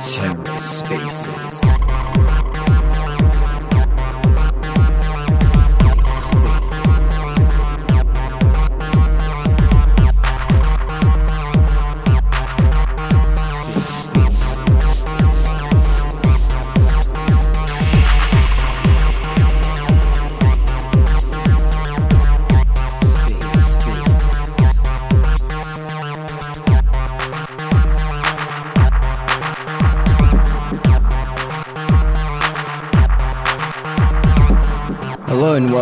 TerraSpaces. Hello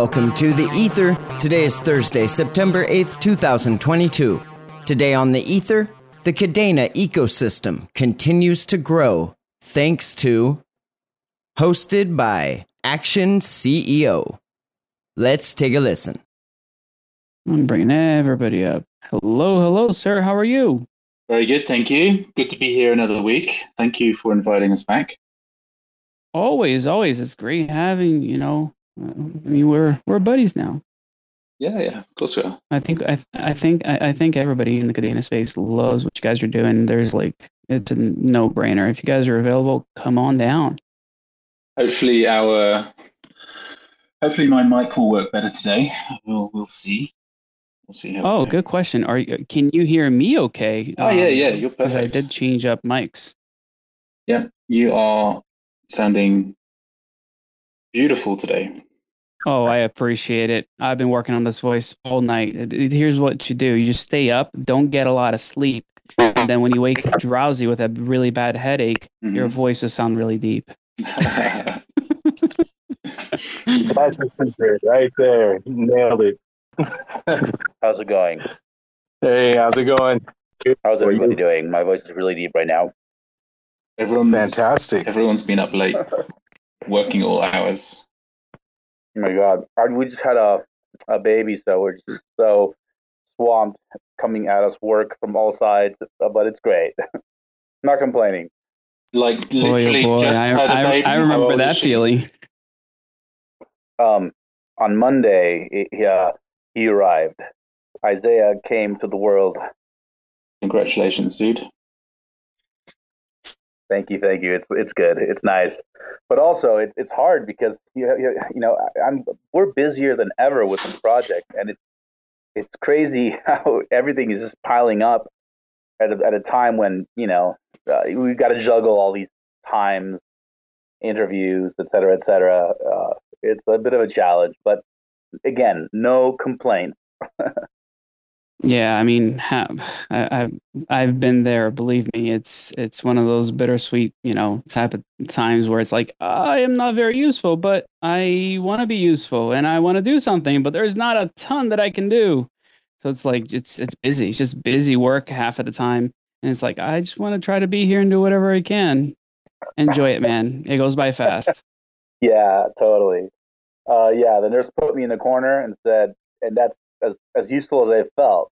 welcome to the Ether. Today is Thursday, September 8th, 2022. Today on the Ether, the Kadena ecosystem continues to grow thanks to hosted by Action CEO. Let's take a listen. I'm bringing everybody up. Hello, hello, sir. How are you? Very good, thank you. Good to be here another week. Thank you for inviting us back. Always, always. It's great having you know. I mean, we're we're buddies now. Yeah, yeah, of course we are. I think I I think I, I think everybody in the Kadena space loves what you guys are doing. There's like it's a no brainer. If you guys are available, come on down. Hopefully our hopefully my mic will work better today. We'll we'll see. We'll see how. Oh, we go. good question. Are you? Can you hear me? Okay. Oh yeah, um, yeah, you're Because I did change up mics. Yeah, you are sounding beautiful today. Oh, I appreciate it. I've been working on this voice all night. It- it- Here's what you do you just stay up, don't get a lot of sleep. And then when you wake up drowsy with a really bad headache, your Mhm. voices sound really deep. That's the secret right there. Nailed it. How's it going? Hey, how's it going? How's Well, everybody you- doing? My voice is really deep right now. everyone's Fantastic. everyone's been up late, working all hours. Oh my god. I- We just had a, a baby, so we're just so swamped coming at us work from all sides, uh, but it's great. Not complaining. Like Boy, oh literally boy, just I, had a I, baby. I How remember old that is she? feeling. Um, on Monday, he- he, uh, he arrived. Isaiah came to the world. Congratulations, dude. Thank you, thank you. It's it's good. It's nice, but also it's it's hard because you you, you know I'm we're busier than ever with this project, and it's it's crazy how everything is just piling up at a, at a time when you know uh, we've got to juggle all these times, interviews, et cetera, et cetera. Uh, it's a bit of a challenge, but again, no complaints. Yeah, I mean, I, I've I've been there. Believe me, it's it's one of those bittersweet, you know, type of times where it's like I am not very useful, but I want to be useful and I want to do something, but there's not a ton that I can do. So it's like it's it's busy. It's just busy work half of the time, and it's like I just want to try to be here and do whatever I can. Enjoy it, man. It goes by fast. Yeah, totally. Uh, yeah, the nurse put me in the corner and said, and that's as, as useful as I felt.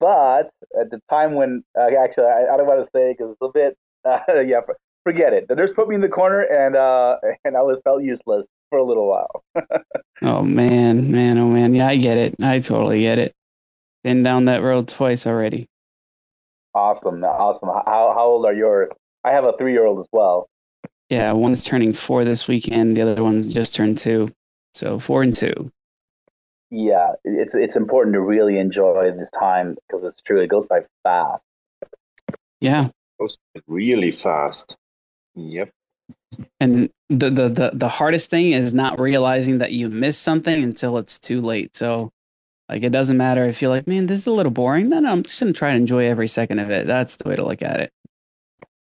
But at the time when, uh, actually, I, I don't want to say because it's a bit, uh, yeah, forget it. The nurse put me in the corner and uh, and I was felt useless for a little while. Oh man, man, oh man. Yeah, I get it. I totally get it. Been down that road twice already. Awesome, awesome. How how old are yours? I have a three year old as well. Yeah, one's turning four this weekend. The other one's just turned two. So four and two. Yeah, it's it's important to really enjoy this time because it's true. It goes by fast. Yeah, Goes really fast. Yep. and the, the the the hardest thing is not realizing that you missed something until it's too late. So, like, it doesn't matter if you're like, man, this is a little boring. No, no, I'm just gonna try to enjoy every second of it. That's the way to look at it.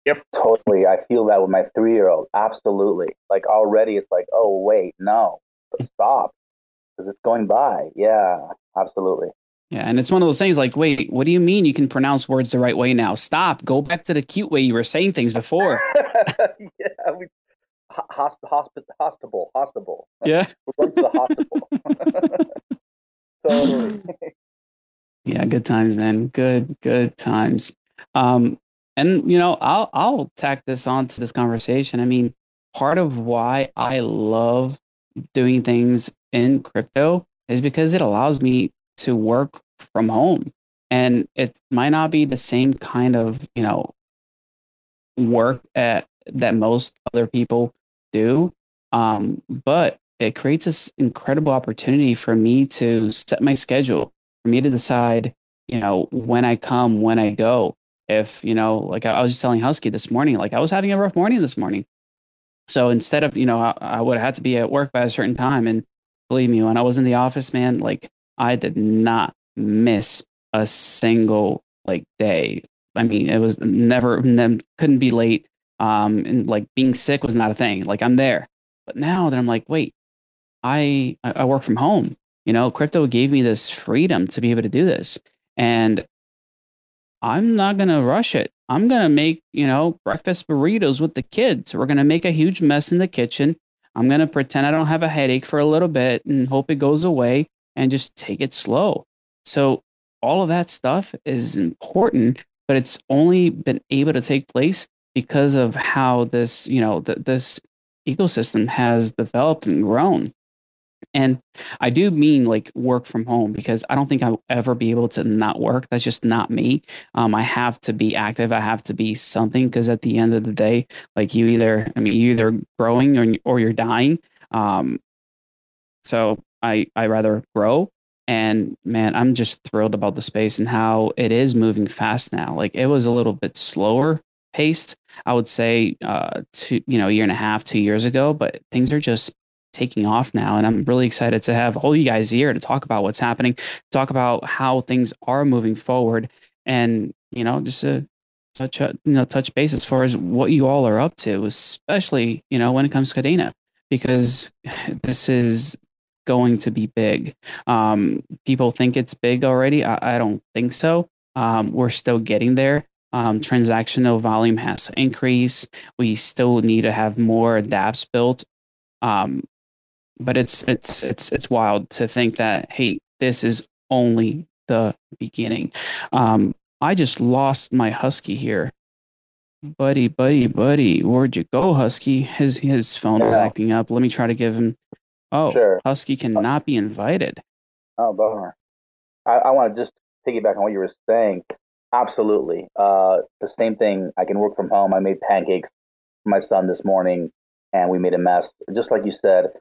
Yep. Totally. I feel that with my three year old. Absolutely. Like already it's like, oh, wait, no, stop. Because it's going by. Yeah, absolutely. Yeah, and it's one of those things like, wait, what do you mean you can pronounce words the right way now? Stop. Go back to the cute way you were saying things before. yeah. We, host, hospit, hostable, hostable. Yeah. We're going to the hospital. totally. Yeah, good times, man. Good, good times. Um, and you know, I'll I'll tack this on to this conversation. I mean, part of why I love doing things in crypto is because it allows me to work from home. And it might not be the same kind of, you know, work at, that most other people do. Um, but it creates this incredible opportunity for me to set my schedule, for me to decide, you know, when I come, when I go. If, you know, like I was just telling Husky this morning, like I was having a rough morning this morning. So instead of, you know, I, I would have had to be at work by a certain time. And believe me, when I was in the office, man, like I did not miss a single like day. I mean, it was never, couldn't be late. Um, and like being sick was not a thing. Like I'm there. But now that I'm like, wait, I I work from home. You know, crypto gave me this freedom to be able to do this. And I'm not to rush it. I'm to make, you know, breakfast burritos with the kids. We're to make a huge mess in the kitchen. I'm going to pretend I don't have a headache for a little bit and hope it goes away and just take it slow. So, all of that stuff is important, but it's only been able to take place because of how this, you know, th- this ecosystem has developed and grown. And I do mean like work from home because I don't think I'll ever be able to not work. That's just not me. Um, I have to be active. I have to be something because at the end of the day, like you either, I mean, you either growing or, or you're dying. Um, so I, I rather grow. And man, I'm just thrilled about the space and how it is moving fast now. Like it was a little bit slower paced, I would say, uh, two, you know, a year and a half, two years ago, but things are just taking off now. And I'm really excited to have all you guys here to talk about what's happening, talk about how things are moving forward, and you know, just to touch you know touch base as far as what you all are up to, especially you know when it comes to Kadena, because this is going to be big. Um, people think it's big already. I, I don't think so. Um, we're still getting there. Um, transactional volume has to increase. We still need to have more dApps built. Um, but it's it's it's it's wild to think that hey, this is only the beginning. Um, I just lost my husky here. Buddy, buddy, buddy, where'd you go, Husky? His his phone yeah. is acting up. Let me try to give him. Oh, sure. Husky cannot be invited. Oh, bummer. I, I want to just piggyback on what you were saying. Absolutely. Uh, the same thing. I can work from home. I made pancakes for my son this morning, and we made a mess. Just like you said,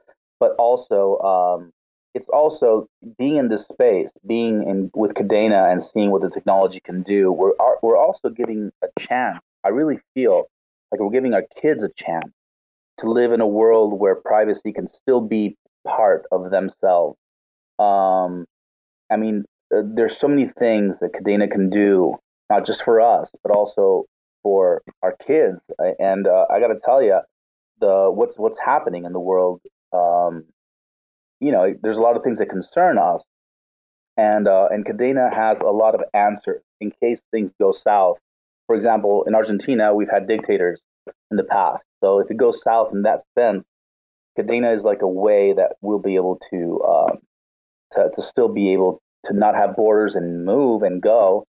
but also um, it's also being in this space, being in with Kadena and seeing what the technology can do. We're we're also giving a chance. I really feel like we're giving our kids a chance to live in a world where privacy can still be part of themselves. Um, I mean, uh, there's so many things that Kadena can do, not just for us, but also for our kids. And uh, I got to tell you, the what's what's happening in the world um, you know, there's a lot of things that concern us, and uh, and Kadena has a lot of answers in case things go south. For example, in Argentina, we've had dictators in the past, so if it goes south in that sense, Kadena is like a way that we'll be able to um, to to still be able to not have borders and move and go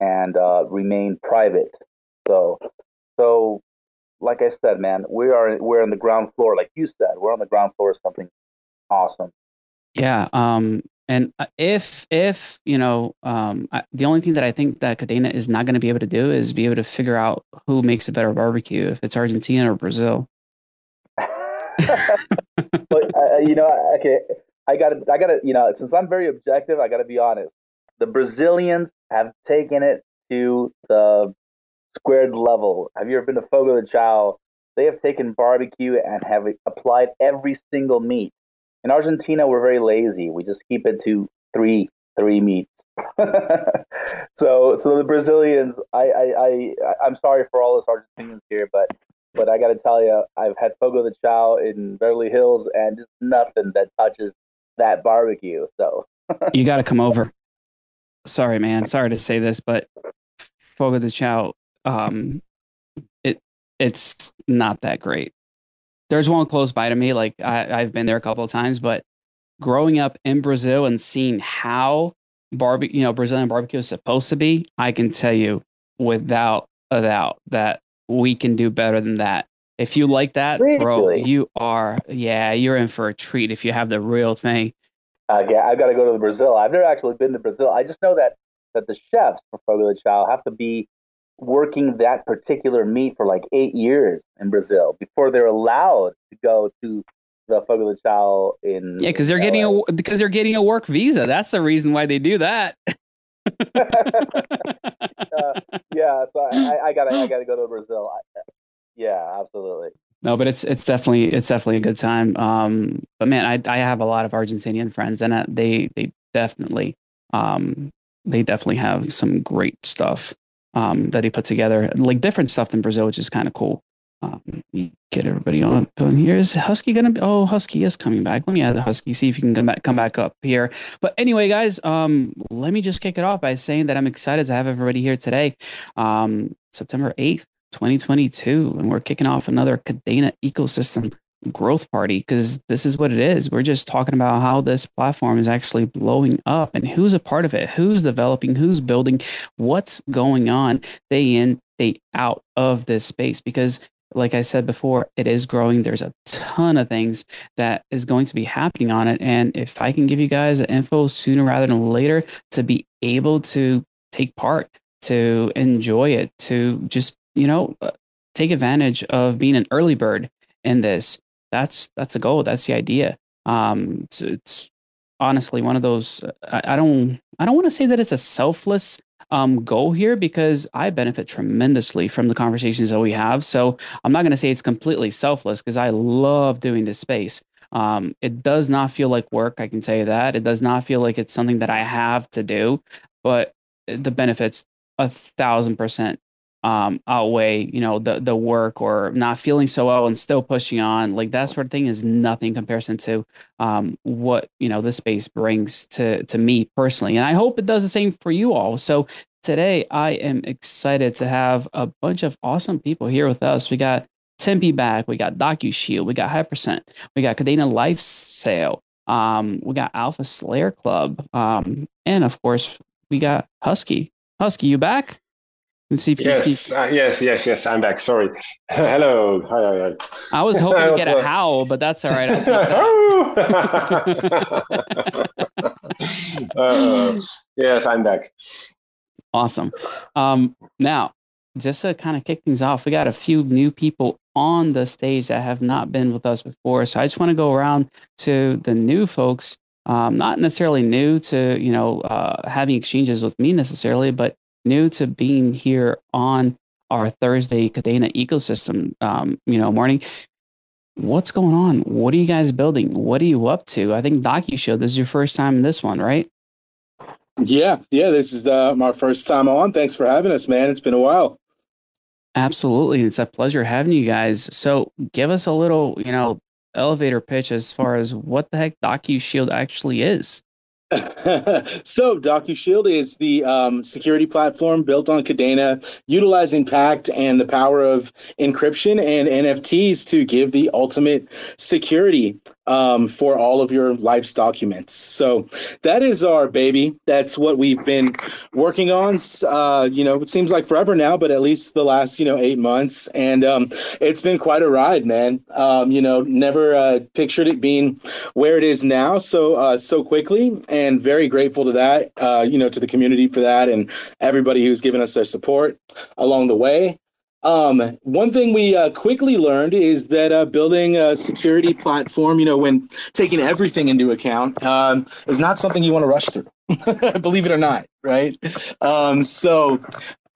and uh, remain private. So so like I said, man, we are we're on the ground floor, like you said, we're on the ground floor of something awesome. Yeah. Um. And uh, if if you know, um, I, the only thing that I think that Kadena is not going to be able to do is be able to figure out who makes a better barbecue, if it's Argentina or Brazil. but uh, you know, okay, I got to, I got to, you know, since I'm very objective, I got to be honest. The Brazilians have taken it to the squared level. Have you ever been to Fogo de Chao? They have taken barbecue and have applied every single meat. In Argentina, we're very lazy. We just keep it to three three meats. so so the Brazilians, I I, I I'm sorry for all us Argentinians here, but but I got to tell you, I've had Fogo de Chao in Beverly Hills, and it's nothing that touches that barbecue. So you got to come over. Sorry, man. Sorry to say this, but Fogo de Chao um, it it's not that great. There's one close by to me. Like I, I've been there a couple of times, but growing up in Brazil and seeing how barbecue, you know, Brazilian barbecue is supposed to be, I can tell you without a doubt that we can do better than that. If you like that, really? bro, you are yeah, you're in for a treat if you have the real thing. Uh, yeah, I've got to go to Brazil. I've never actually been to Brazil. I just know that that the chefs for Fogo de Chao have to be working that particular meat for like eight years in Brazil before they're allowed to go to the Fogo de Chao in yeah because they're LA. getting a because they're getting a work visa. That's the reason why they do that. uh, yeah, so I, I, gotta I gotta go to Brazil. I, yeah, absolutely. No, but it's it's definitely it's definitely a good time. Um, but man, I I have a lot of Argentinian friends, and uh, they they definitely um they definitely have some great stuff um that he put together, like different stuff than Brazil, which is kind of cool. Um, get everybody on. on here. Is Husky gonna? Be, oh, Husky is coming back. Let me add the Husky. See if you can come back, come back up here. But anyway, guys, um, let me just kick it off by saying that I'm excited to have everybody here today. Um, September 8th, 2022, and we're kicking off another Kadena ecosystem growth party because this is what it is. We're just talking about how this platform is actually blowing up and who's a part of it, who's developing, who's building, what's going on day in, day out of this space. Because like I said before, it is growing. There's a ton of things that is going to be happening on it. And if I can give you guys the info sooner rather than later to be able to take part, to enjoy it, to just, you know, uh, take advantage of being an early bird in this, that's that's a goal. That's the idea. Um, it's, it's honestly one of those. I, I don't I don't want to say that it's a selfless um, goal here because I benefit tremendously from the conversations that we have. So I'm not going to say it's completely selfless because I love doing this space. Um, it does not feel like work. I can tell you that. It does not feel like it's something that I have to do, but the benefits a thousand percent um, outweigh you know the the work or not feeling so well and still pushing on like that sort of thing is nothing comparison to um, what you know this space brings to to me personally. And i hope it does the same for you all. So today i am excited to have a bunch of awesome people here with us. We got timpi back we got docu shield we got hypercent we got kadena life sale um, we got alpha slayer club um, and of course we got husky. Husky you back and see if you yes, can speak. Uh, yes, yes, yes. I'm back. Sorry. Hello. Hi, hi, hi. I was hoping to get a howl, but that's all right. uh, yes, I'm back. Awesome. Um, now, just to kind of kick things off, we got a few new people on the stage that have not been with us before. So I just want to go around to the new folks. Um, not necessarily new to you know uh, having exchanges with me necessarily, but new to being here on our Thursday Kadena ecosystem, um, you know, morning. What's going on? What are you guys building? What are you up to? I think Docu Shield. This is your first time in this one, right? Yeah, yeah. This is uh, my first time on. Thanks for having us, man. It's been a while. Absolutely, it's a pleasure having you guys. So, give us a little, you know, elevator pitch as far as what the heck Docu Shield actually is. So DocuShield is the um, security platform built on Kadena, utilizing Pact and the power of encryption and NFTs to give the ultimate security um, for all of your life's documents. So that is our baby. That's what we've been working on. Uh, you know, it seems like forever now, but at least the last you know eight months, and um, it's been quite a ride, man. Um, you know, never uh, pictured it being where it is now so uh, so quickly, and very grateful to that. Uh, you know, to the community for that, and everybody who's given us their support along the way. Um, one thing we uh, quickly learned is that uh, building a security platform, you know, when taking everything into account, um, is not something you want to rush through. Believe it or not, right? Um, so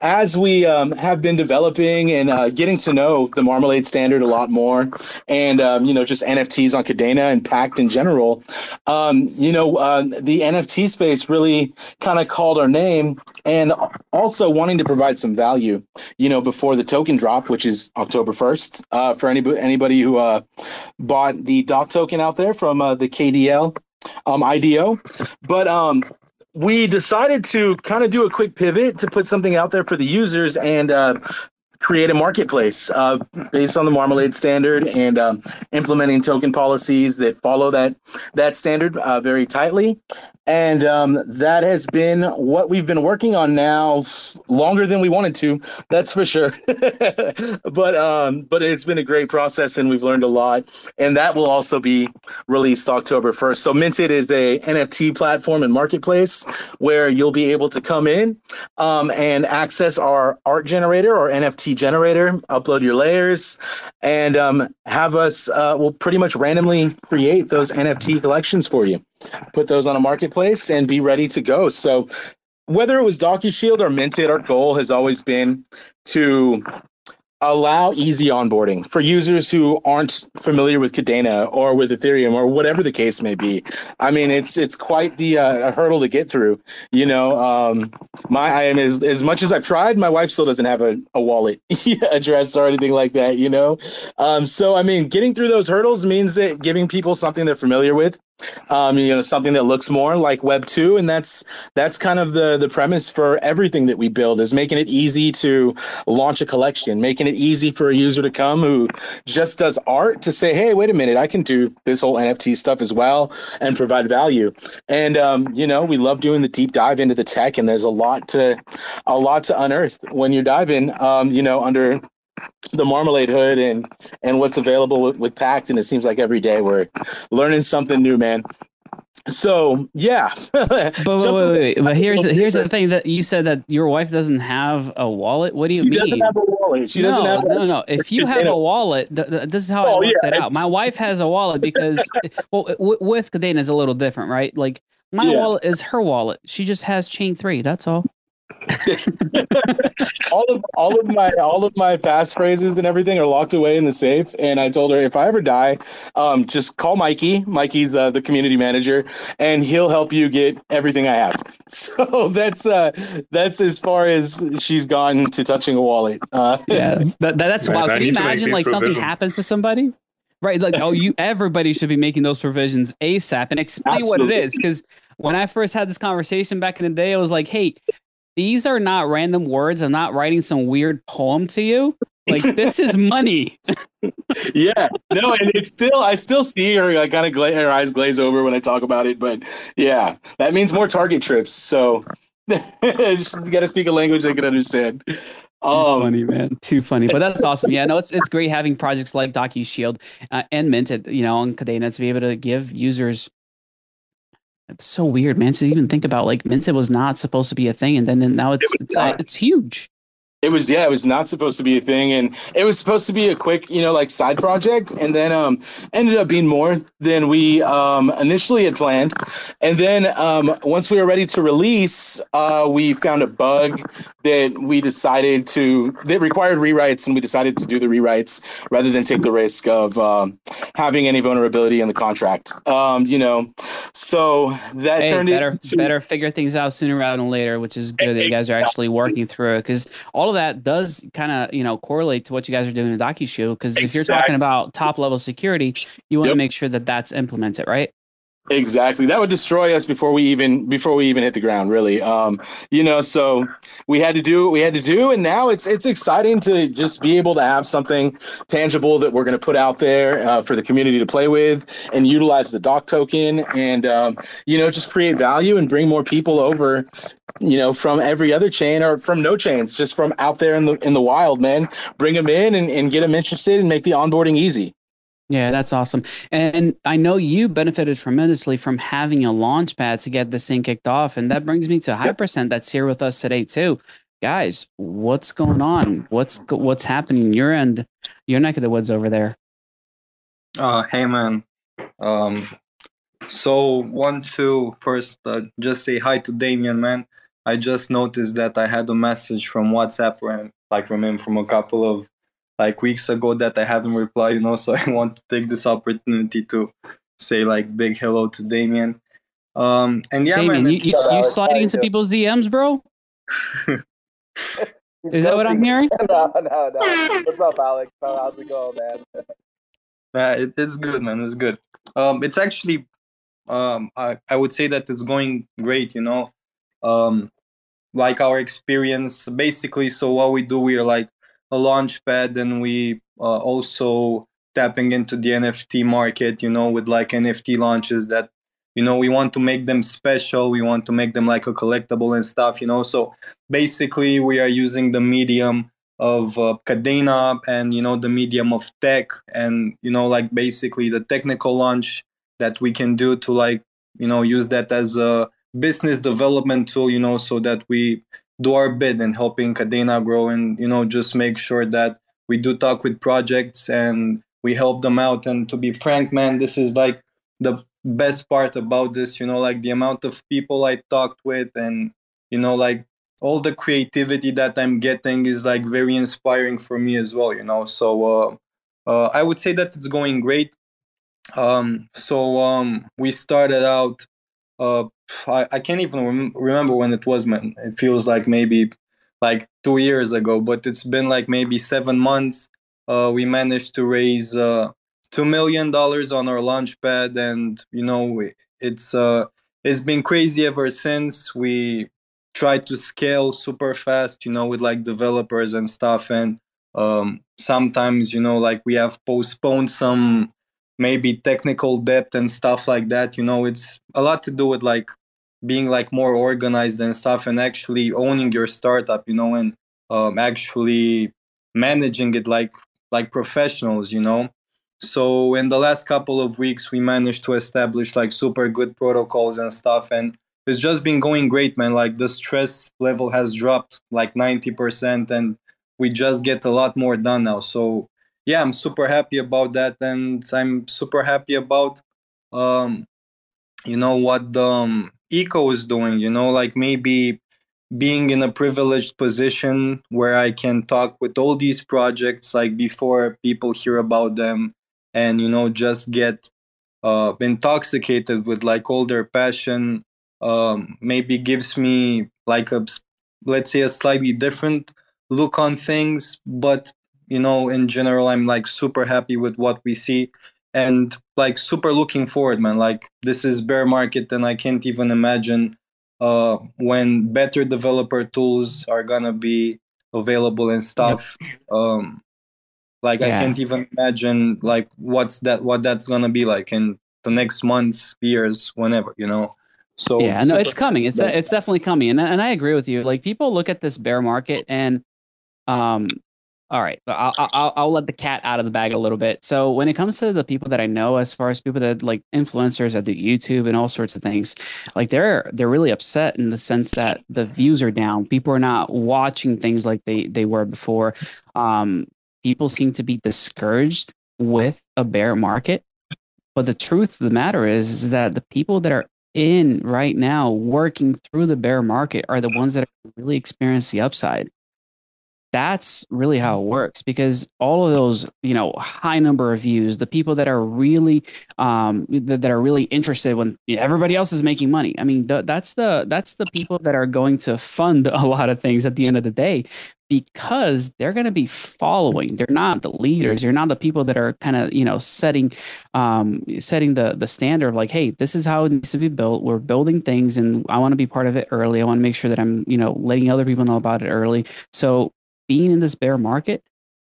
as we um, have been developing and uh, getting to know the Marmalade standard a lot more, and um, you know just NFTs on Kadena and Pact in general, um, you know uh, the NFT space really kind of called our name, and also wanting to provide some value, you know, before the token drop, which is October first, uh, for anybody anybody who uh, bought the Doc token out there from uh, the KDL um, IDO, but um, we decided to kind of do a quick pivot to put something out there for the users and uh, create a marketplace uh, based on the Marmalade standard and um, implementing token policies that follow that that standard uh, very tightly. And um, that has been what we've been working on now longer than we wanted to. That's for sure. but um, but it's been a great process, and we've learned a lot. And that will also be released October first. So Minted is a NFT platform and marketplace where you'll be able to come in um, and access our art generator or NFT generator, upload your layers, and um, have us. Uh, we'll pretty much randomly create those NFT collections for you put those on a marketplace and be ready to go. So whether it was DocuShield or Minted, our goal has always been to allow easy onboarding for users who aren't familiar with Kadena or with Ethereum or whatever the case may be. I mean, it's it's quite the uh, hurdle to get through. You know, um, my I am as as much as I've tried, my wife still doesn't have a, a wallet address or anything like that. You know, um, so I mean, getting through those hurdles means that giving people something they're familiar with um, you know something that looks more like web 2 and that's that's kind of the the premise for everything that we build is making it easy to launch a collection making it easy for a user to come who just does art to say hey wait a minute i can do this whole nft stuff as well and provide value. And um, you know we love doing the deep dive into the tech and there's a lot to a lot to unearth when you're diving um, you know under the marmalade hood and and what's available with, with pact and it seems like every day we're learning something new man. So yeah. But wait, wait, wait, but here's here's the thing that you said that your wife doesn't have a wallet? What do you she mean? she doesn't have a wallet. She no, doesn't have no no. if you have a wallet th- th- this is how oh, i worked yeah, it out. my wife has a wallet because well w- with Kadena is a little different right? Like my yeah. wallet is her wallet. She just has chain three that's all all of all of my all of my passphrases and everything are locked away in the safe. And I told her if I ever die, um, just call Mikey. Mikey's uh, the community manager, and he'll help you get everything I have. So that's uh, that's as far as she's gone to touching a wallet. Uh, yeah, that, that's wild. Can you imagine like something happens to somebody? Right, like oh, you everybody should be making those provisions ASAP and explain Absolutely. what it is because when I first had this conversation back in the day, I was like, hey, these are not random words. I'm not writing some weird poem to you. Like this is money. yeah, no, and it's still I still see her like kind of gla- her eyes glaze over when I talk about it. But yeah, that means more target trips. So you got to speak a language they can understand. Too um, funny, man. Too funny. But that's awesome. Yeah, no, it's it's great having projects like DocuShield uh, and Minted, you know, on Kadena to be able to give users it's so weird, man. To even think about like Minted was not supposed to be a thing, and then and now it's it it's, uh, it's huge. It was yeah, it was not supposed to be a thing, and it was supposed to be a quick, you know, like side project, and then um ended up being more than we um initially had planned. And then um once we were ready to release, uh we found a bug that we decided to that required rewrites, and we decided to do the rewrites rather than take the risk of um, having any vulnerability in the contract. Um, you know, so that hey, turned better into, better figure things out sooner rather than later, which is good that you guys are actually working through it because all all of that does kind of you know correlate to what you guys are doing in DocuShield. Because if you're talking about top level security, you want to yep. make sure that that's implemented, right? Exactly. That would destroy us before we even before we even hit the ground, really. Um, you know, so we had to do what we had to do, and now it's it's exciting to just be able to have something tangible that we're going to put out there uh, for the community to play with and utilize the doc token, and um, you know, just create value and bring more people over. You know, from every other chain or from no chains, just from out there in the in the wild, man. Bring them in and, and get them interested and make the onboarding easy. Yeah, that's awesome. And I know you benefited tremendously from having a launch pad to get this thing kicked off. And that brings me to Hypercent that's here with us today too. Guys, what's going on? What's what's happening your end, your neck of the woods over there? Uh hey man. Um so one, two, first uh, just say hi to Damien, man. I just noticed that I had a message from WhatsApp from like from him from a couple of like weeks ago that I haven't replied, you know. So I want to take this opportunity to say like big hello to Damien. Um, and yeah, Damien, man, you, you, you sliding into people's DMs, bro? Is that what I'm hearing? no, no, no. What's up, Alex? How's it going, man? yeah, it, it's good, man. It's good. Um, it's actually, um, I, I would say that it's going great. You know, um, like our experience, basically. So what we do, we are like a launch pad and we uh, also tapping into the nft market you know with like nft launches that you know we want to make them special we want to make them like a collectible and stuff you know? So basically we are using the medium of uh, Kadena and you know the medium of tech and you know like basically the technical launch that we can do to like you know use that as a business development tool you know so that we do our bit in helping Kadena grow and you know just make sure that we do talk with projects and we help them out. And to be frank man this is like the best part about this you know like the amount of people i talked with and you know like all the creativity that i'm getting is like very inspiring for me as well you know? So uh, uh, i would say that it's going great. Um, so um, we started out uh, I, I can't even rem- remember when it was man. It feels like maybe like two years ago but it's been like maybe seven months uh, we managed to raise uh, two million dollars on our launch pad and you know it's uh it's been crazy ever since. We tried to scale super fast you know with like developers and stuff and um sometimes you know like we have postponed some maybe technical depth and stuff like that you know it's a lot to do with like being like more organized and stuff and actually owning your startup you know and um, actually managing it like like professionals you know? So in the last couple of weeks we managed to establish like super good protocols and stuff and it's just been going great man. Like the stress level has dropped like 90% and we just get a lot more done now. So yeah i'm super happy about that and i'm super happy about um you know what the um, eco is doing you know like maybe being in a privileged position where i can talk with all these projects like before people hear about them and you know just get uh, intoxicated with like all their passion um, maybe gives me like a let's say a slightly different look on things but you know in general i'm like super happy with what we see and like super looking forward man. Like this is bear market and i can't even imagine uh, when better developer tools are gonna be available and stuff. Um, like yeah. i can't even imagine like what's that what that's gonna be like in the next months years whenever you know? So yeah no it's coming. It's it's definitely coming. And, and i agree with you. Like people look at this bear market and um all right, I'll, I'll I'll let the cat out of the bag a little bit. So when it comes to the people that I know, as far as people that like influencers that do YouTube and all sorts of things, like they're they're really upset in the sense that the views are down. People are not watching things like they they were before. Um, people seem to be discouraged with a bear market. But the truth of the matter is, is that the people that are in right now working through the bear market are the ones that really experience the upside that's really how it works because all of those you know high number of views the people that are really um that, that are really interested when everybody else is making money. I mean th- that's the that's the people that are going to fund a lot of things at the end of the day because they're going to be following. They're not the leaders. You're not the people that are kind of you know setting um setting the the standard of like hey this is how it needs to be built. We're building things and i want to be part of it early. I want to make sure that i'm you know letting other people know about it early. So being in this bear market,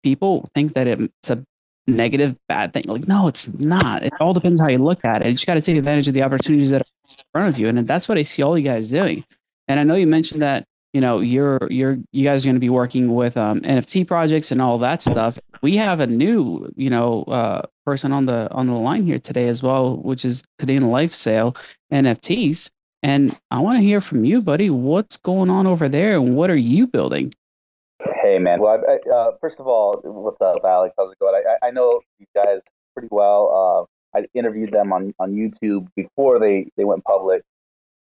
people think that it's a negative, bad thing. Like, no, it's not. It all depends how you look at it. You just got to take advantage of the opportunities that are in front of you. And that's what I see all you guys doing. And I know you mentioned that, you know, you're, you're, you guys are going to be working with um, NFT projects and all that stuff. We have a new, you know, uh, person on the, on the line here today as well, which is Kadena Life Sale NFTs. And I want to hear from you, buddy. What's going on over there and what are you building? Hey, man. Well, I, uh, first of all, what's up, Alex? How's it going? I, I know these guys pretty well. Uh, I interviewed them on, on YouTube before they, they went public.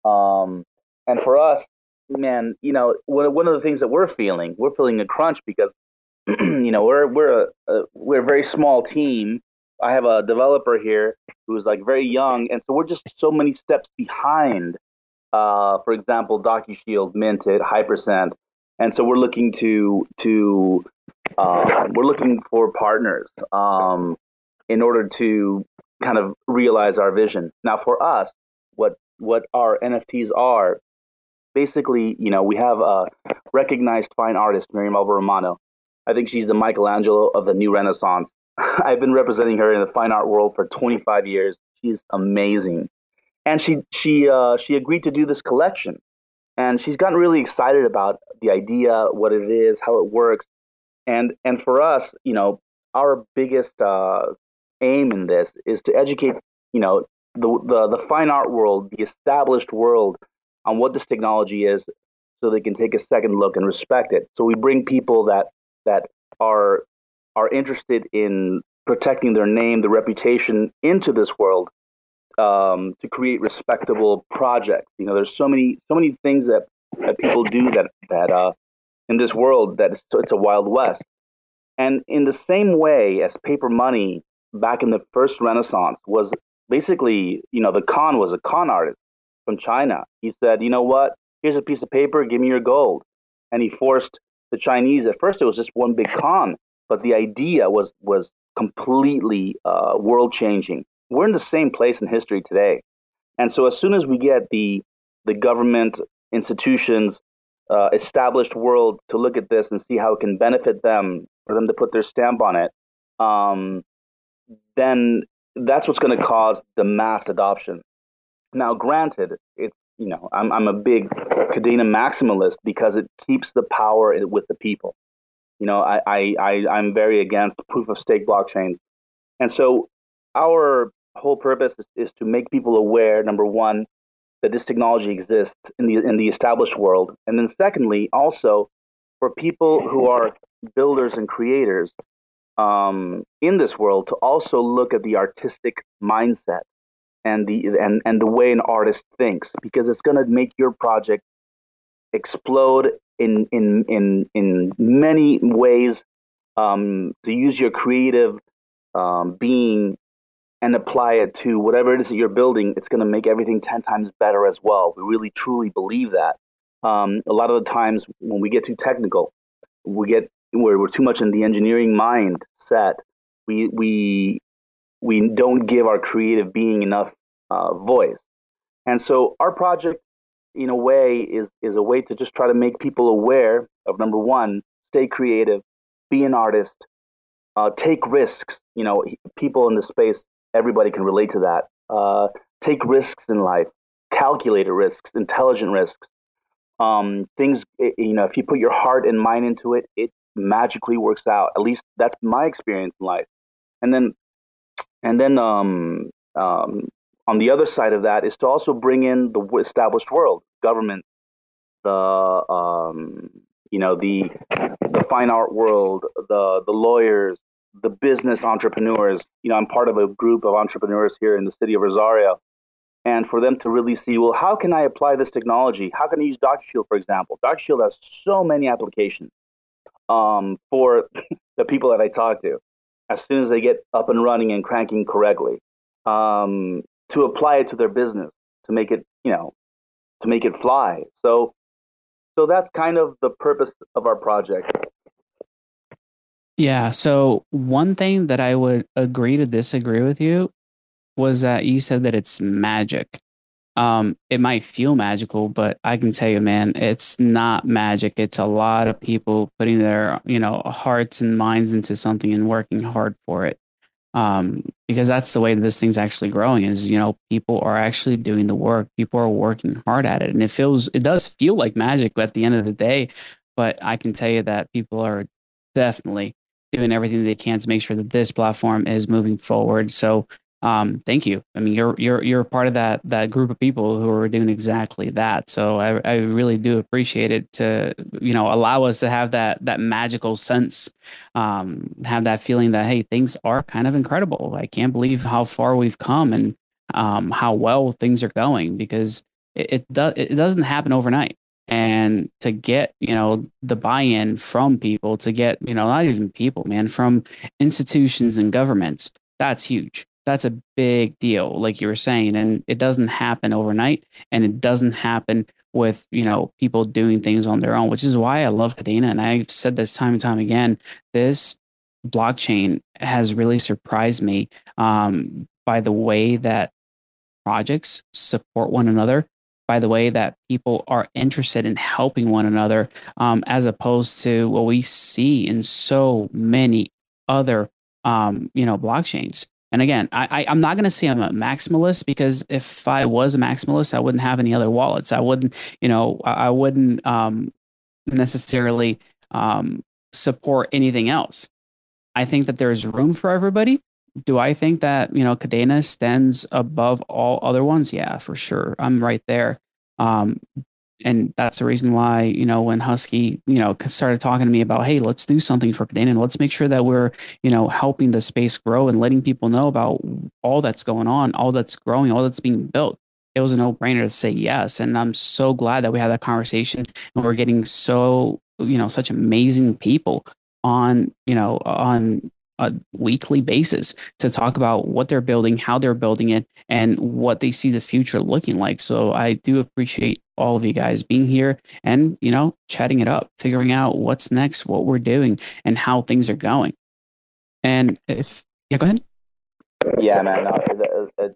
Um, and for us, man, you know, one, one of the things that we're feeling, we're feeling a crunch because, you know, we're we're a, a we're a very small team. I have a developer here who's like very young, and so we're just so many steps behind. Uh, for example, DocuShield, Minted, Hypercent, and so we're looking to to uh, we're looking for partners um, in order to kind of realize our vision. Now, for us, what what our NFTs are, basically, you know, we have a recognized fine artist, Miriam Alba Romano, I think she's the Michelangelo of the new Renaissance. I've been representing her in the fine art world for 25 years. She's amazing, and she she uh, she agreed to do this collection, and she's gotten really excited about the idea, what it is, how it works, and and for us, you know, our biggest uh, aim in this is to educate, you know, the, the the fine art world, the established world, on what this technology is, so they can take a second look and respect it. So we bring people that that are are interested in protecting their name, their reputation into this world um, to create respectable projects. You know, there's so many so many things that, that people do that that uh, in this world that it's, it's a wild west. And in the same way as paper money back in the first Renaissance was basically, you know, the Khan was a con artist from China. He said, you know what? Here's a piece of paper. Give me your gold. And he forced the Chinese. At first, it was just one big con, but the idea was was completely uh, world changing. We're in the same place in history today, and so as soon as we get the the government institutions uh, established world to look at this and see how it can benefit them for them to put their stamp on it, um, then that's what's going to cause the mass adoption. Now, granted, it's you know I'm I'm a big Kadena maximalist because it keeps the power with the people. You know, I, I, I I'm very against proof of stake blockchains, and so our whole purpose is, is to make people aware. Number one, that this technology exists in the in the established world, and then secondly, also for people who are builders and creators um, in this world to also look at the artistic mindset and the and, and the way an artist thinks because it's going to make your project explode in in in in many ways um, to use your creative um, being and apply it to whatever it is that you're building it's going to make everything 10 times better as well. We really truly believe that. Um, a lot of the times when we get too technical we get where we're too much in the engineering mindset we we we don't give our creative being enough uh, voice. And so our project in a way is is a way to just try to make people aware of number one stay creative be an artist uh, take risks you know people in the space everybody can relate to that. Uh, take risks in life calculated risks intelligent risks. Um, things you know if you put your heart and mind into it it magically works out. At least that's my experience in life. And then and then um, um, on the other side of that is to also bring in the established world, government, the um, you know the the fine art world, the the lawyers, the business entrepreneurs. You know, I'm part of a group of entrepreneurs here in the city of Rosario, and for them to really see, well, how can I apply this technology? How can I use DocuShield, for example? DocuShield has so many applications um, for the people that I talk to. As soon as they get up and running and cranking correctly, um, to apply it to their business to make it you know to make it fly so so that's kind of the purpose of our project yeah so one thing that i would agree to disagree with you was that you said that it's magic. Um it might feel magical but i can tell you man it's not magic. It's a lot of people putting their you know hearts and minds into something and working hard for it. Um, because that's the way this thing's actually growing is you know people are actually doing the work. People are working hard at it. And it feels it does feel like magic at the end of the day but i can tell you that people are definitely doing everything they can to make sure that this platform is moving forward so um, thank you. I mean, you're you're you're part of that that group of people who are doing exactly that. So I I really do appreciate it to you know allow us to have that that magical sense, um, have that feeling that hey things are kind of incredible. I can't believe how far we've come and um, how well things are going because it, it does it doesn't happen overnight and to get you know the buy-in from people to get you know not even people man from institutions and governments that's huge. That's a big deal like you were saying and it doesn't happen overnight and it doesn't happen with you know people doing things on their own which is why i love kadena and i've said this time and time again this blockchain has really surprised me um, by the way that projects support one another by the way that people are interested in helping one another um, as opposed to what we see in so many other um, you know blockchains. And again I, I, am not going to say i'm a maximalist because if i was a maximalist i wouldn't have any other wallets. I wouldn't you know i, I wouldn't um, necessarily um, support anything else. I think that there's room for everybody do I think that you know Kadena stands above all other ones? Yeah, for sure. I'm right there. Um, and that's the reason why you know when Husky you know started talking to me about hey let's do something for Kadena and let's make sure that we're you know helping the space grow and letting people know about all that's going on, all that's growing, all that's being built. It was a no brainer to say yes, and I'm so glad that we had that conversation and we're getting so you know such amazing people on you know on a weekly basis to talk about what they're building, how they're building it, and what they see the future looking like. So I do appreciate all of you guys being here and, you know, chatting it up, figuring out what's next, what we're doing, and how things are going. And if, yeah, go ahead. Yeah, man. No, uh, uh,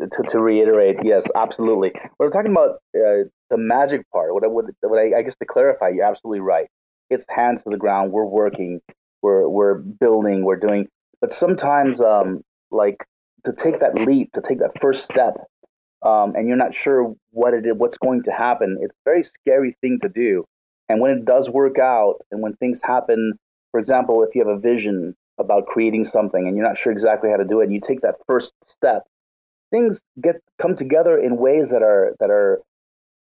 to, to reiterate, yes, absolutely. We're talking about uh, the magic part. What would, what I, I guess to clarify, you're absolutely right. It's hands to the ground. We're working we're we're building, we're doing. But sometimes, um, like to take that leap, to take that first step, um, and you're not sure what it is, what's going to happen. It's a very scary thing to do. And when it does work out, and when things happen, for example, if you have a vision about creating something and you're not sure exactly how to do it, and you take that first step, things get come together in ways that are that are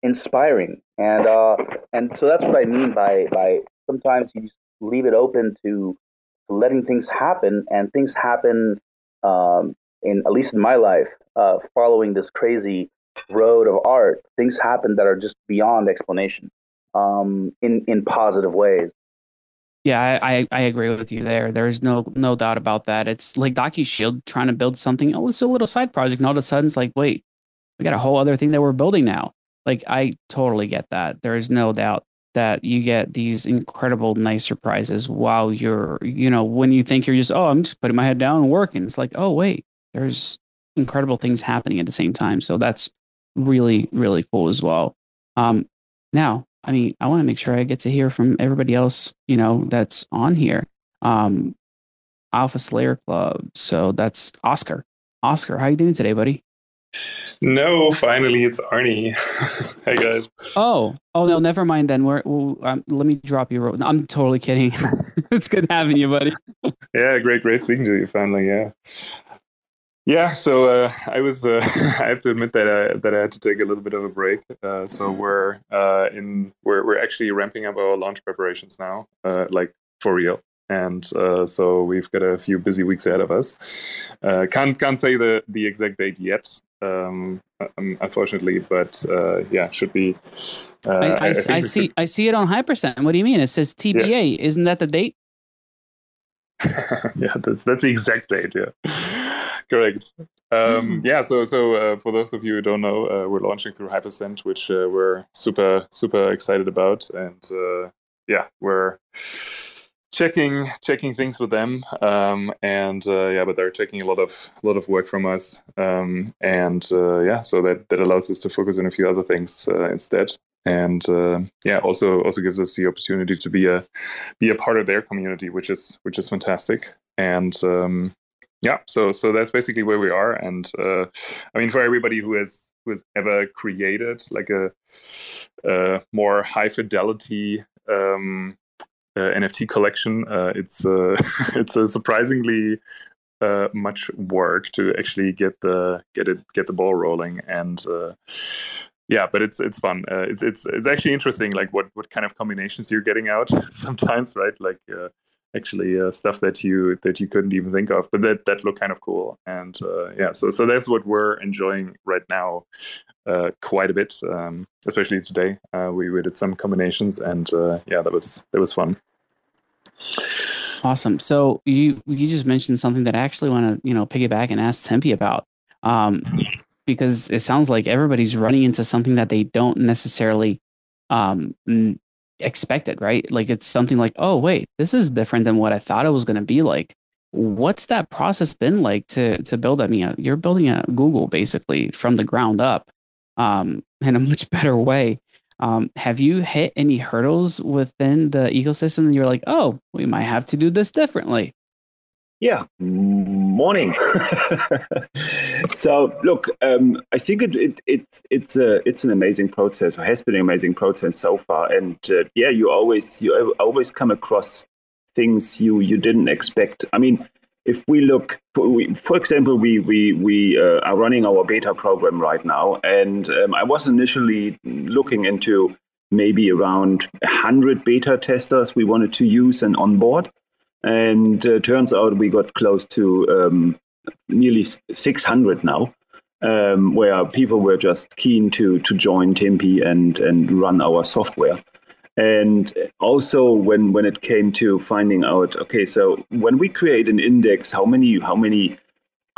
inspiring. And uh, and so that's what I mean by by sometimes you leave it open to letting things happen, and things happen. Um, in at least in my life, uh, following this crazy road of art, things happen that are just beyond explanation. Um, in in positive ways. Yeah, I, I agree with you there. There's no no doubt about that. It's like Docu Shield trying to build something. Oh, it's a little side project, and all of a sudden it's like, wait, we got a whole other thing that we're building now. Like I totally get that. There is no doubt that you get these incredible nice surprises while you're you know when you think you're just oh i'm just putting my head down and working. It's like oh wait there's incredible things happening at the same time. So that's really really cool as well. Um now i mean i want to make sure i get to hear from everybody else you know that's on here. Um alpha slayer club. So that's oscar. Oscar how you doing today buddy no, finally it's Arnie. hey guys. Oh, oh no, never mind then. We're, we'll, um, let me drop you. I'm totally kidding. it's good having you, buddy. yeah, great, great speaking to you finally. Yeah. Yeah, so uh, I was. Uh, I have to admit that I that I had to take a little bit of a break. Uh, so we're uh, in. We're we're actually ramping up our launch preparations now, uh, like for real and uh, so we've got a few busy weeks ahead of us. Uh, can't can't say the the exact date yet, um, um, unfortunately. But uh, yeah, should be. Uh, I, I, I, I see. Should... I see it on Hypercent. What do you mean? It says TBA. Yeah. Isn't that the date? yeah, that's that's the exact date. Yeah, correct. Um, yeah, so so uh, for those of you who don't know, uh, we're launching through Hypercent, which uh, we're super super excited about, and uh, yeah, we're checking checking things with them. Um, and uh, yeah but they're taking a lot of a lot of work from us. Um, and uh, yeah so that that allows us to focus on a few other things uh, instead. And uh, yeah also also gives us the opportunity to be a be a part of their community which is which is fantastic. And um, yeah so so that's basically where we are. And uh, i mean for everybody who has who has ever created like a, a more high fidelity um, NFT collection. Uh, it's uh, it's a surprisingly uh, much work to actually get the get it get the ball rolling and uh, yeah but it's it's fun uh, it's it's it's actually interesting like what what kind of combinations you're getting out sometimes right like actually stuff that you that you couldn't even think of but that that look kind of cool and yeah so so that's what we're enjoying right now uh, quite a bit, um, especially today. Uh, we, we did some combinations, and uh, yeah, that was that was fun. Awesome. So you you just mentioned something that I actually want to you know piggyback and ask Timpi about, um, because it sounds like everybody's running into something that they don't necessarily um, expect it, right? Like it's something like, oh wait, this is different than what I thought it was going to be like. What's that process been like to to build? I mean, you're building a Google basically from the ground up um, in a much better way. Um, have you hit any hurdles within the ecosystem? And you're like, oh, we might have to do this differently. Yeah, morning. so look, um, I think it, it, it's it's a it's an amazing process, or has been an amazing process so far. And uh, yeah, you always you always come across things you you didn't expect. I mean, if we look, for, we, for example, we we we uh, are running our beta program right now, and um, I was initially looking into maybe around hundred beta testers we wanted to use and onboard and uh, turns out we got close to um, nearly 600 now, um, where people were just keen to to join Timpi and and run our software. And also when when it came to finding out, okay, so when we create an index, how many how many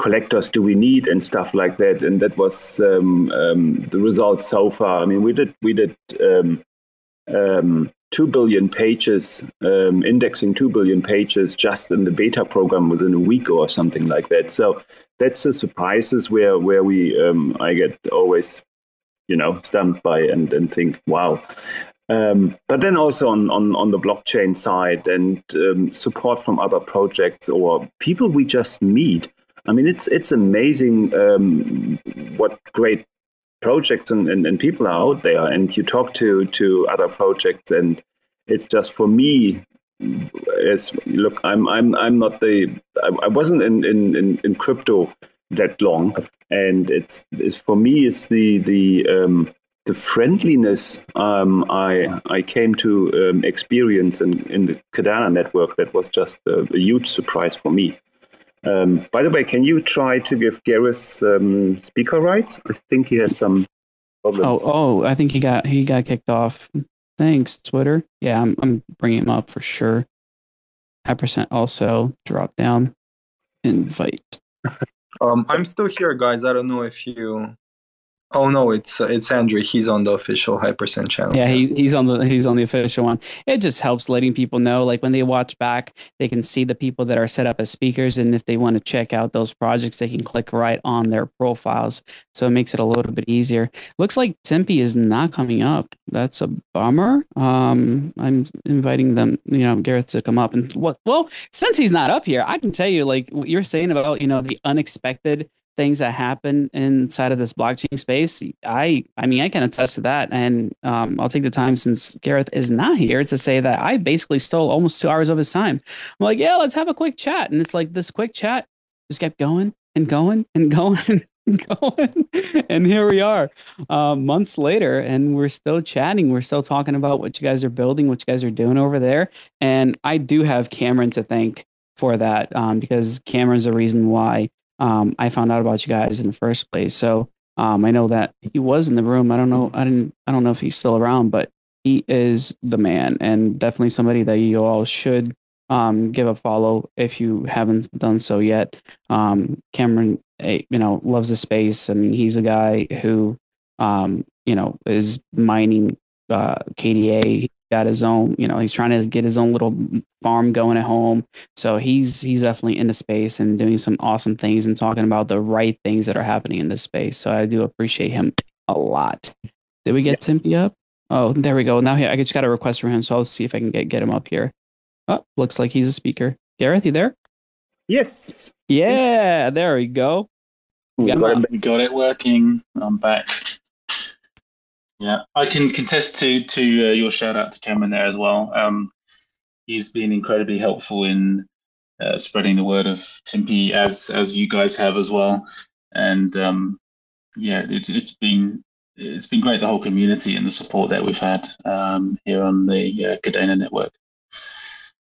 collectors do we need and stuff like that? And that was um, um the results so far. I mean, we did we did um, um, 2 billion pages, um, indexing 2 billion pages just in the beta program within a week or something like that. So that's the surprises where, where we, um, I get always, you know, stumped by and, and think, wow. Um, but then also on, on, on the blockchain side and um, support from other projects or people we just meet. I mean, it's it's amazing um, what great projects and, and, and people are out there and you talk to to other projects and it's just for me as look i'm i'm i'm not the i, I wasn't in, in in in crypto that long and it's it's for me it's the the um the friendliness um, I I came to um, experience in, in the Kadena network that was just a, a huge surprise for me. Um, by the way, can you try to give Gareth um, speaker rights? I think he has some problems. Oh, oh, I think he got he got kicked off. Thanks, Twitter. Yeah, I'm I'm bringing him up for sure. Five percent also drop down. Invite. um, I'm still here, guys. I don't know if you Oh no, it's uh, it's Andrew. He's on the official Hypercent channel. Yeah, he's he's on the he's on the official one. It just helps letting people know, like when they watch back, they can see the people that are set up as speakers, and if they want to check out those projects, they can click right on their profiles. So it makes it a little bit easier. Looks like Timpi is not coming up. That's a bummer. Um, I'm inviting them, you know, Gareth to come up and what? Well, since he's not up here, I can tell you, like what you're saying about you know the unexpected things that happen inside of this blockchain space i i mean i can attest to that. And um, i'll take the time since gareth is not here to say that i basically stole almost two hours of his time. I'm like yeah let's have a quick chat. And it's like this quick chat just kept going and going and going and going. And here we are uh, months later and we're still chatting. We're still talking about what you guys are building what you guys are doing over there. And i do have cameron to thank for that um, because cameron's the reason why um, I found out about you guys in the first place. So um, I know that he was in the room. I don't know. I didn't. I don't know if he's still around, but he is the man, and definitely somebody that you all should um, give a follow if you haven't done so yet. Um, Cameron, eh, you know, loves the space. I mean, he's a guy who, um, you know, is mining uh, KDA got his own, you know, he's trying to get his own little farm going at home. So he's he's definitely in the space and doing some awesome things and talking about the right things that are happening in this space. So I do appreciate him a lot. Did we get yeah. Timpi up? Oh, there we go. Now here I just got a request from him, so I'll see if I can get get him up here. Oh, looks like he's a speaker. Gareth, you there? Yes. Yeah, there we go. We got, it, got it working. I'm back. Yeah, I can contest to to uh, your shout out to Cameron there as well. Um, he's been incredibly helpful in uh, spreading the word of Timpi as as you guys have as well. And um, yeah, it, it's been it's been great the whole community and the support that we've had um, here on the uh, Kadena network.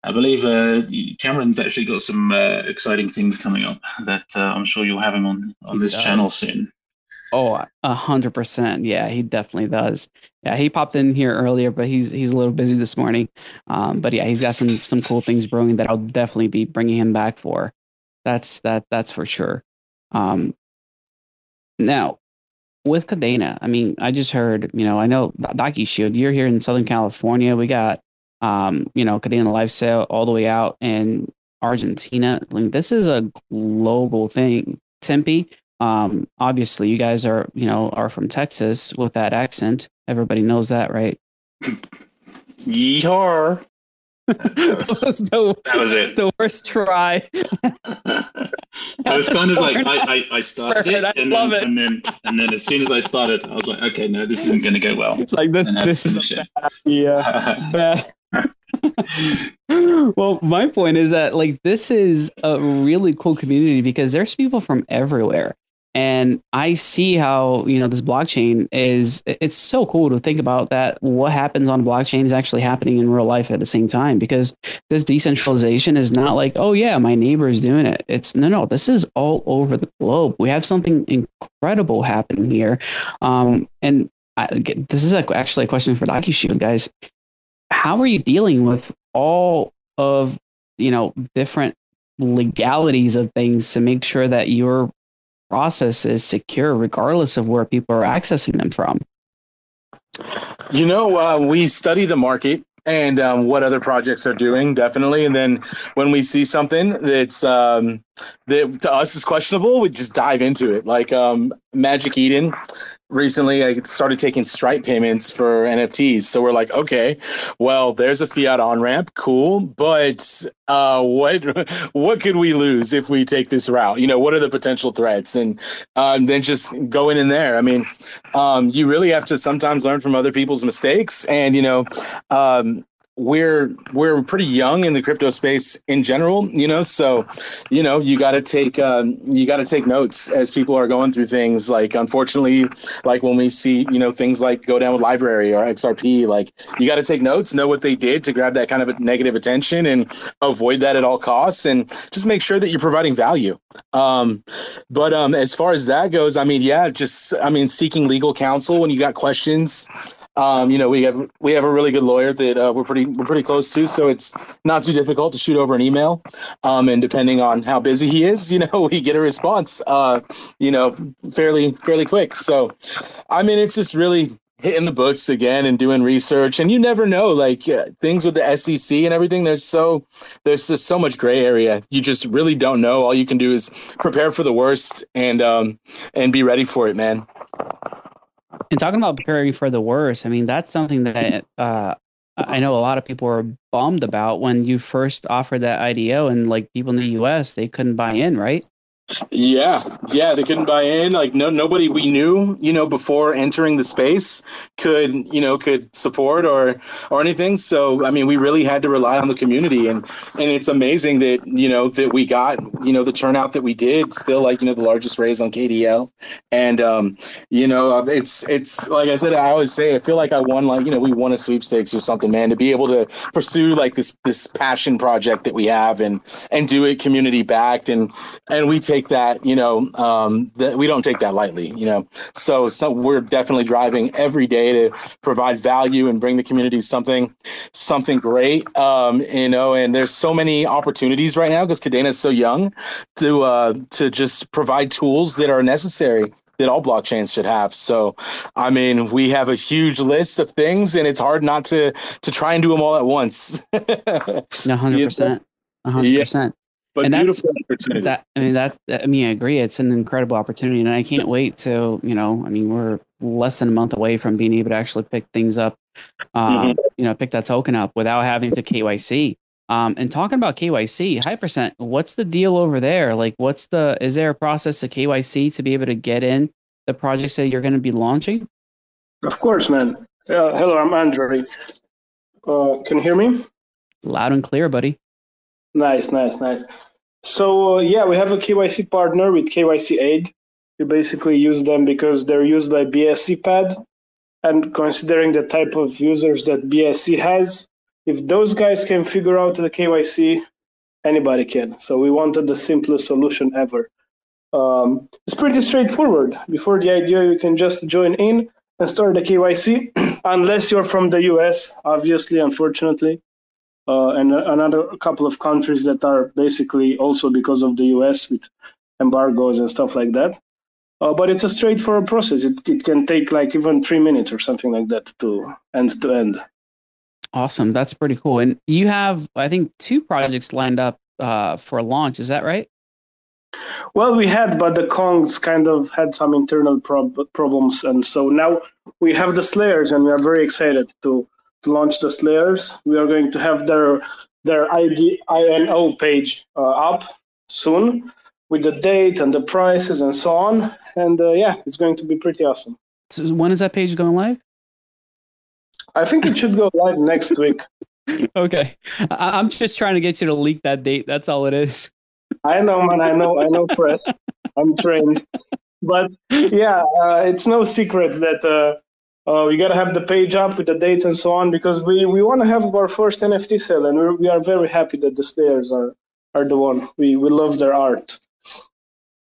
I believe uh, Cameron's actually got some uh, exciting things coming up that uh, I'm sure you'll have him on on this channel soon. Oh, a hundred percent. Yeah, he definitely does. Yeah, he popped in here earlier, but he's he's a little busy this morning. Um, but yeah, he's got some some cool things brewing that I'll definitely be bringing him back for. That's that that's for sure. Um, now, with Kadena, I mean, I just heard, you know, I know Docu Shield, you're here in Southern California. We got, um, you know, Kadena Life Sale all the way out in Argentina. Mean, this is a global thing. Timpi, Um, obviously, you guys are you know are from Texas with that accent. Everybody knows that, right? Yeehaw! that, was the, that was it. The worst try. I was kind of like I, I, I started it, I and love then, it. and then and then as soon as I started, I was like, okay, no, this isn't going to go well. It's like this. And I had This is finish a bad idea. Bad. well, my point is that like this is a really cool community because there's people from everywhere. And I see how, you know, this blockchain is it's so cool to think about that what happens on blockchain is actually happening in real life at the same time because this decentralization is not like, oh yeah, my neighbor is doing it. It's no no, this is all over the globe. We have something incredible happening here. Um and I, this is a, actually a question for DocuShield guys how are you dealing with all of you know different legalities of things to make sure that your process is secure regardless of where people are accessing them from. You know uh, we study the market and um, what other projects are doing definitely. And then when we see something that's um, that to us is questionable we just dive into it. Like um, magic eden recently I started taking Stripe payments for NFTs. So we're like, okay, well, there's a fiat on ramp, cool, but uh, what what could we lose if we take this route? You know, what are the potential threats? And um, then just going in there. I mean, um, you really have to sometimes learn from other people's mistakes, and you know. Um, we're we're pretty young in the crypto space in general, you know. So, you know, you got to take um, you got to take notes as people are going through things. Like, unfortunately, like when we see you know things like go down with LBRY or XRP, like you got to take notes, know what they did to grab that kind of negative attention, and avoid that at all costs, and just make sure that you're providing value. Um, but um, as far as that goes, I mean, yeah, just I mean, seeking legal counsel when you got questions. Um, you know, we have we have a really good lawyer that uh, we're pretty we're pretty close to, so it's not too difficult to shoot over an email. Um, and depending on how busy he is, you know, we get a response, uh, you know, fairly fairly quick. So, I mean, it's just really hitting the books again and doing research and you never know like uh, things with the SEC and everything there's so there's just so much gray area you just really don't know all you can do is prepare for the worst and um and be ready for it man and talking about preparing for the worst, I mean, that's something that uh, I know a lot of people were bummed about when you first offered that IDO, and like people in the US, they couldn't buy in, right? Yeah, yeah, they couldn't buy in. Like no nobody we knew, you know, before entering the space could, you know, could support or or anything. So I mean, we really had to rely on the community, and and it's amazing that you know that we got you know the turnout that we did. Still, like you know, the largest raise on KDL, and um, you know, it's it's like I said, I always say, I feel like I won like you know we won a sweepstakes or something, man. To be able to pursue like this this passion project that we have and and do it community backed, and and we take take that, you know, um, that we don't take that lightly, you know. So, so we're definitely driving every day to provide value and bring the community something, something great, um, you know. And there's so many opportunities right now because Kadena is so young to uh, to just provide tools that are necessary that all blockchains should have. So, I mean, we have a huge list of things, and it's hard not to to try and do them all at once. hundred percent, hundred percent but and beautiful opportunity. That I mean, that I mean, I agree. It's an incredible opportunity, and I can't wait to you know. I mean, we're less than a month away from being able to actually pick things up. Um, mm-hmm. You know, pick that token up without having to KYC. Um, and talking about KYC, Hypercent, what's the deal over there? Like, what's the is there a process of KYC to be able to get in the projects that you're going to be launching? Of course, man. Uh, hello, I'm Andre. Uh, can you hear me? Loud and clear, buddy. Nice, nice, nice. So uh, yeah, we have a KYC partner with KYC Aid. We basically use them because they're used by BSC Pad, and considering the type of users that BSC has, if those guys can figure out the KYC, anybody can. So we wanted the simplest solution ever. Um, it's pretty straightforward. Before the idea, you can just join in and start the KYC, unless you're from the US, obviously, unfortunately uh, and another couple of countries that are basically also because of the US with embargoes and stuff like that. Uh, but it's a straightforward process. It, it can take like even three minutes or something like that to end to end. Awesome. That's pretty cool. And you have, I think, two projects lined up uh, for launch. Is that right? Well, we had, but the Kongs kind of had some internal prob- problems, and so now we have the Slayers, and we are very excited to, to launch the Slayers. We are going to have their their ID INO page uh, up soon with the date and the prices and so on, and uh, yeah, it's going to be pretty awesome. So when is that page going live? I think it should go live next week. okay, I- I'm just trying to get you to leak that date. That's all it is. I know, man. I know. I know press. I'm trained. But yeah, uh, it's no secret that uh, we gotta have the page up with the dates and so on because we, we want to have our first NFT sale, and we're, we are very happy that the Slayers are are the one. We we love their art.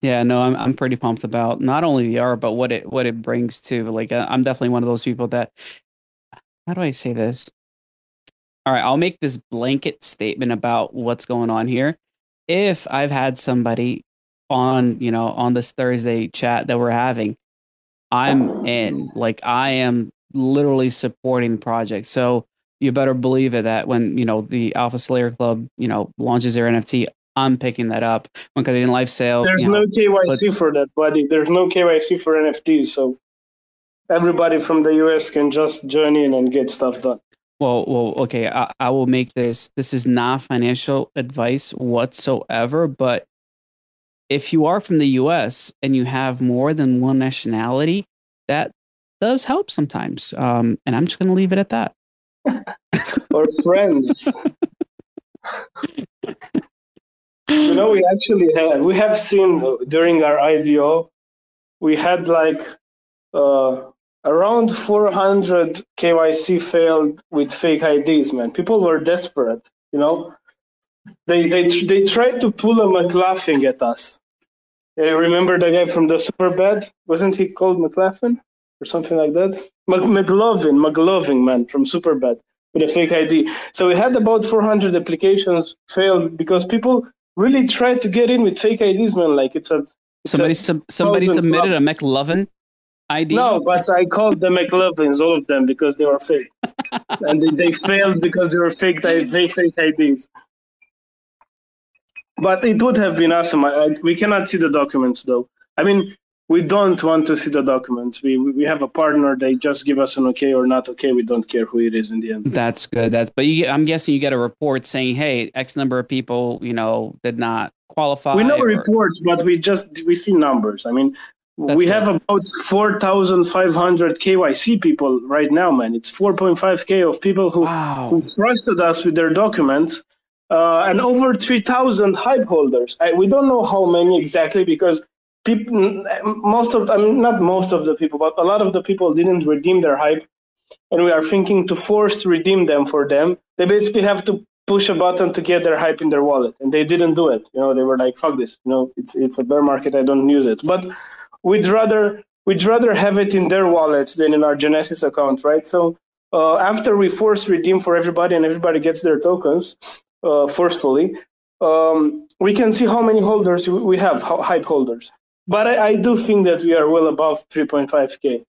Yeah, no, I'm I'm pretty pumped about not only the art but what it what it brings to like uh, I'm definitely one of those people that how do I say this? All right, I'll make this blanket statement about what's going on here if I've had somebody on, you know, on this Thursday chat that we're having, I'm in. Like I am literally supporting the project. So you better believe it that when, you know, the Alpha Slayer Club, you know, launches their NFT, I'm picking that up. When Kadena Life Sale. There's you know, no KYC but, for that, buddy. There's no KYC for NFTs. So everybody from the US can just join in and get stuff done. Well, well, okay. I, I will make this. This is not financial advice whatsoever. But if you are from the U.S. and you have more than one nationality, that does help sometimes. Um, and I'm just going to leave it at that. or friends. you know, we actually have we have seen during our IDO, we had like uh, around 400 KYC failed with fake IDs, man. People were desperate, you know. They they they tried to pull a McLaughlin at us. I remember the guy from the Superbad? Wasn't he called McLaughlin or something like that? McLovin, McLovin, man, from Superbad with a fake ID. So we had about 400 applications failed because people really tried to get in with fake IDs, man. Like it's a it's somebody a sub, somebody submitted a McLovin ID? No, but I called the McLovins, all of them, because they were fake, and they, they, failed because they were fake, fake, fake IDs. But it would have been awesome. I, I, we cannot see the documents, though. I mean, we don't want to see the documents. We we have a partner. They just give us an okay or not okay. We don't care who it is in the end. That's good. That's but you, I'm guessing you get a report saying, hey, X number of people, you know, did not qualify. We know or... reports, but we just we see numbers. I mean, that's we have about 4,500 KYC people right now, man. It's 4.5K of people who, wow. who trusted us with their documents uh, and over 3,000 hype holders. I, we don't know how many exactly because people, most of, I mean, not most of the people, but a lot of the people didn't redeem their hype. And we are thinking to force redeem them for them. They basically have to push a button to get their hype in their wallet. And they didn't do it. You know, they were like, fuck this. You know, it's, it's a bear market. I don't use it. But we'd rather we'd rather have it in their wallets than in our Genesis account, right? So uh, after we force redeem for everybody and everybody gets their tokens uh, forcefully, um, we can see how many holders we have, hype holders. But I, I do think that we are well above 3.5k.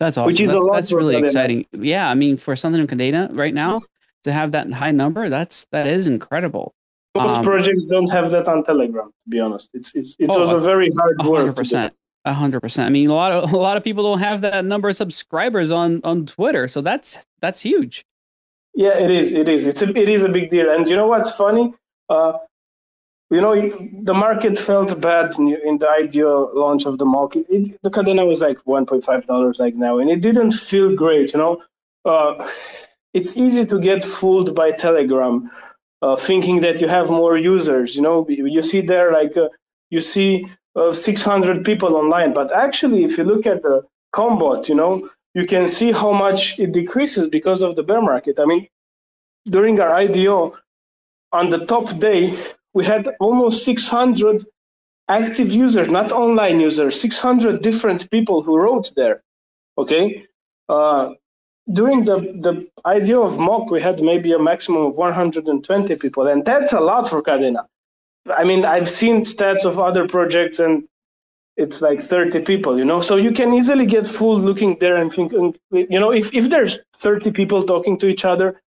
That's awesome. Which is that, a lot that's really exciting. Yeah, I mean, for something in Kadena right now to have that high number, that's that is incredible. Most um, projects don't have that on Telegram. To be honest, it's, it's it oh, was a very hard 100%. work. percent. A hundred percent. I mean, a lot of a lot of people don't have that number of subscribers on on Twitter, so that's that's huge. Yeah, it is. It is. It's a it is a big deal. And you know what's funny? Uh, you know, the market felt bad in the IDO launch of the market. It, the Kadena was like one point five dollars like now, and it didn't feel great. You know, uh, it's easy to get fooled by Telegram, uh, thinking that you have more users. You know, you see there like uh, you see of 600 people online. But actually, if you look at the Combot, you know, you can see how much it decreases because of the bear market. I mean, during our IDO, on the top day, we had almost 600 active users, not online users, 600 different people who wrote there. Okay. Uh, during the, the IDO of mock, we had maybe a maximum of 120 people, and that's a lot for Kadena. I mean, I've seen stats of other projects and it's like 30 people, you know? So you can easily get fooled looking there and thinking, you know, if, if there's 30 people talking to each other,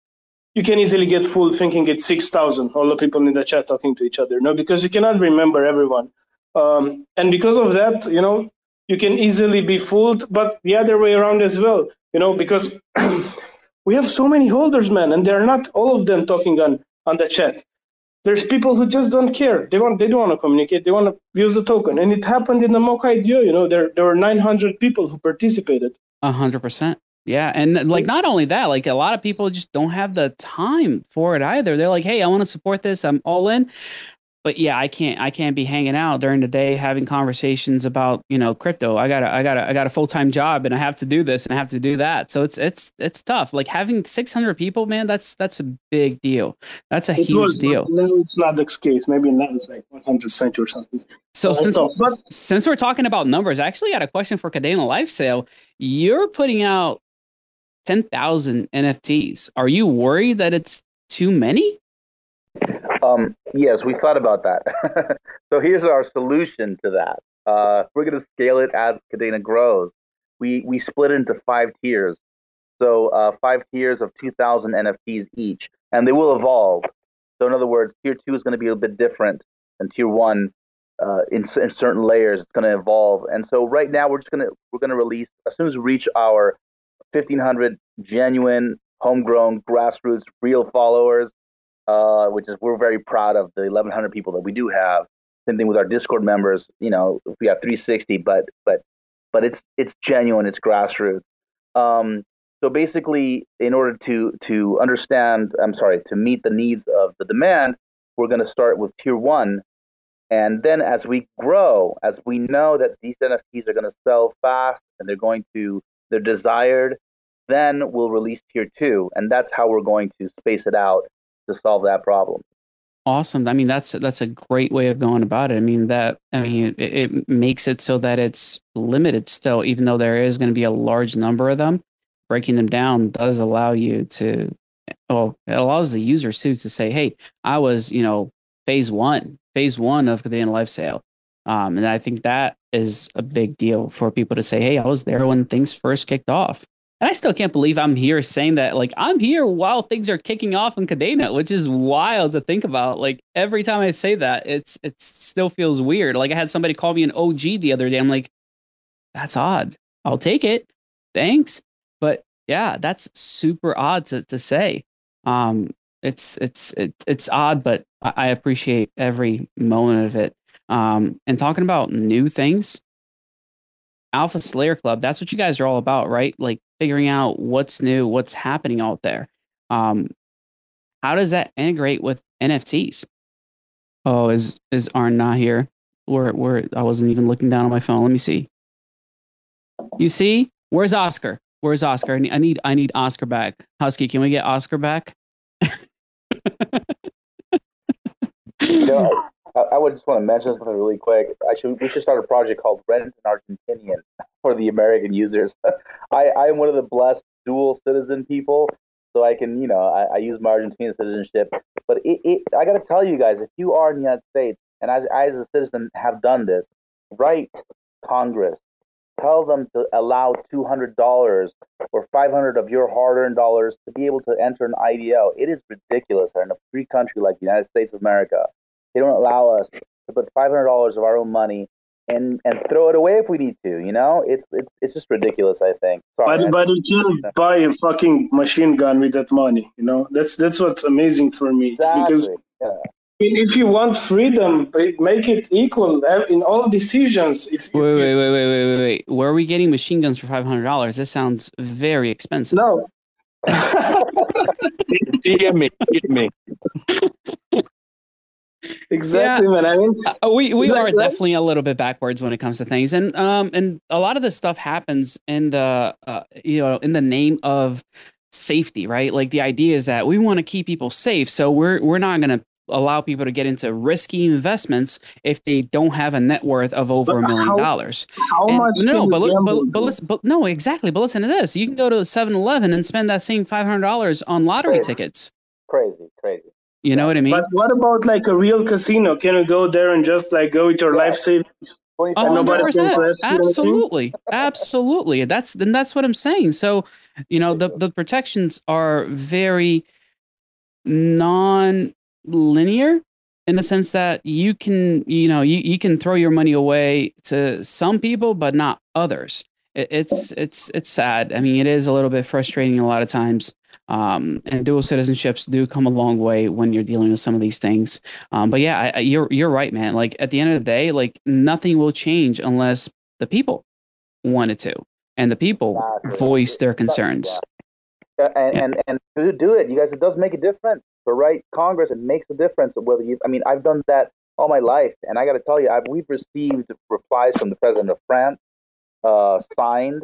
you can easily get fooled thinking it's 6,000, all the people in the chat talking to each other, no? Because you cannot remember everyone. um, and because of that, you know, you can easily be fooled. But the other way around as well, you know, because we have so many holders, man, and they're not all of them talking on on the chat. There's people who just don't care. They want they don't want to communicate. They want to use the token, and it happened in the mock IDO. You know, there there were 900 people who participated. A hundred percent. Yeah, and like not only that, like a lot of people just don't have the time for it either. They're like, "Hey, I want to support this. I'm all in." But yeah, I can't I can't be hanging out during the day having conversations about you know crypto. I got a I got a I got a full time job and I have to do this and I have to do that. So it's it's it's tough. Like having six hundred people, man, that's that's a big deal. That's a it huge was, deal. No, it's not the case. Maybe not it's like one hundred cent or something. So since but, since we're talking about numbers, I actually got a question for Kadena Life Sale. You're putting out ten thousand NFTs. Are you worried that it's too many? Um, yes, we thought about that. so here's our solution to that. Uh, we're going to scale it as Kadena grows. We we split into five tiers. So uh, five tiers of 2,000 NFTs each, and they will evolve. So in other words, tier two is going to be a bit different than tier one. Uh, in, in certain layers, it's going to evolve. And so right now, we're just going to we're going to release as soon as we reach our 1,500 genuine, homegrown, grassroots, real followers uh, which is we're very proud of the 1,100 people that we do have. Same thing with our Discord members. You know, we have 360, but but but it's it's genuine. It's grassroots. Um, so basically, in order to to understand, I'm sorry, to meet the needs of the demand, we're going to start with tier one, and then as we grow, as we know that these NFTs are going to sell fast and they're going to they're desired, then we'll release tier two, and that's how we're going to space it out to solve that problem. Awesome. I mean, that's that's a great way of going about it. I mean, that I mean, it, it makes it so that it's limited still, even though there is going to be a large number of them. Breaking them down does allow you to, well, it allows the user too to say, "Hey, I was, you know, phase one, phase one of the end life sale," um, and I think that is a big deal for people to say, "Hey, I was there when things first kicked off." And I still can't believe I'm here saying that. Like, I'm here while things are kicking off in Kadena, which is wild to think about. Like, every time I say that, it's it still feels weird. Like, I had somebody call me an OG the other day. I'm like, that's odd. I'll take it. Thanks. But yeah, that's super odd to, to say. Um, it's it's it's it's odd, but I appreciate every moment of it. Um, and talking about new things, Alpha Slayer Club, that's what you guys are all about, right? Like figuring out what's new, what's happening out there. Um, how does that integrate with NFTs? Oh, is is Arn not here? Where where I wasn't even looking down on my phone. Let me see. You see, where's Oscar? Where's Oscar? I need I need, I need Oscar back. Husky, can we get Oscar back? know, I, I, would just want to mention something really quick. I should we should start a project called Rent an Argentinian for the American users. I, I am one of the blessed dual citizen people, so I can, you know, I, I use my Argentinian citizenship. But it, it, I got to tell you guys, if you are in the United States, and as, I, as a citizen have done this, write Congress, tell them to allow $200 or 500 of your hard-earned dollars to be able to enter an IDO. It is ridiculous in a free country like the United States of America, they don't allow us to put $500 of our own money and and throw it away if we need to. You know, it's it's it's just ridiculous. I think. Sorry, but but you can buy a fucking machine gun with that money. You know, that's that's what's amazing for me exactly. because. Yeah. If you want freedom, make it equal in all decisions. If, wait, wait, wait, wait, wait, wait, wait. Where are we getting machine guns for five hundred dollars? This sounds very expensive. No. DM me, DM me. exactly yeah, man i mean uh, we we are definitely a little bit backwards when it comes to things and um and a lot of this stuff happens in the uh, you know in the name of safety right like the idea is that we want to keep people safe so we're we're not going to allow people to get into risky investments if they don't have a net worth of over a million dollars. How and, much? No, but, but, but, listen, but no, exactly. But listen to this: you can go to 7-Eleven and spend that same five hundred dollars on lottery crazy. tickets. Crazy, crazy. You know what I mean? But what about like a real casino? Can you go there and just like go with your life savings? Absolutely, absolutely. That's then that's what I'm saying. So, you know, the the protections are very non-linear. in the sense that you can, you know, you, you can throw your money away to some people, but not others. It, it's it's it's sad. I mean, it is a little bit frustrating a lot of times. Um, and dual citizenships do come a long way when you're dealing with some of these things. Um, but yeah, I, I, you're you're right, man. Like at the end of the day, like nothing will change unless the people wanted to, and the people exactly. voice their concerns. Yeah. And, yeah. and and to do it, you guys, it does make a difference. For right Congress, it makes a difference whether you. I mean, I've done that all my life, and I got to tell you, I've, we've received replies from the president of France, uh, signed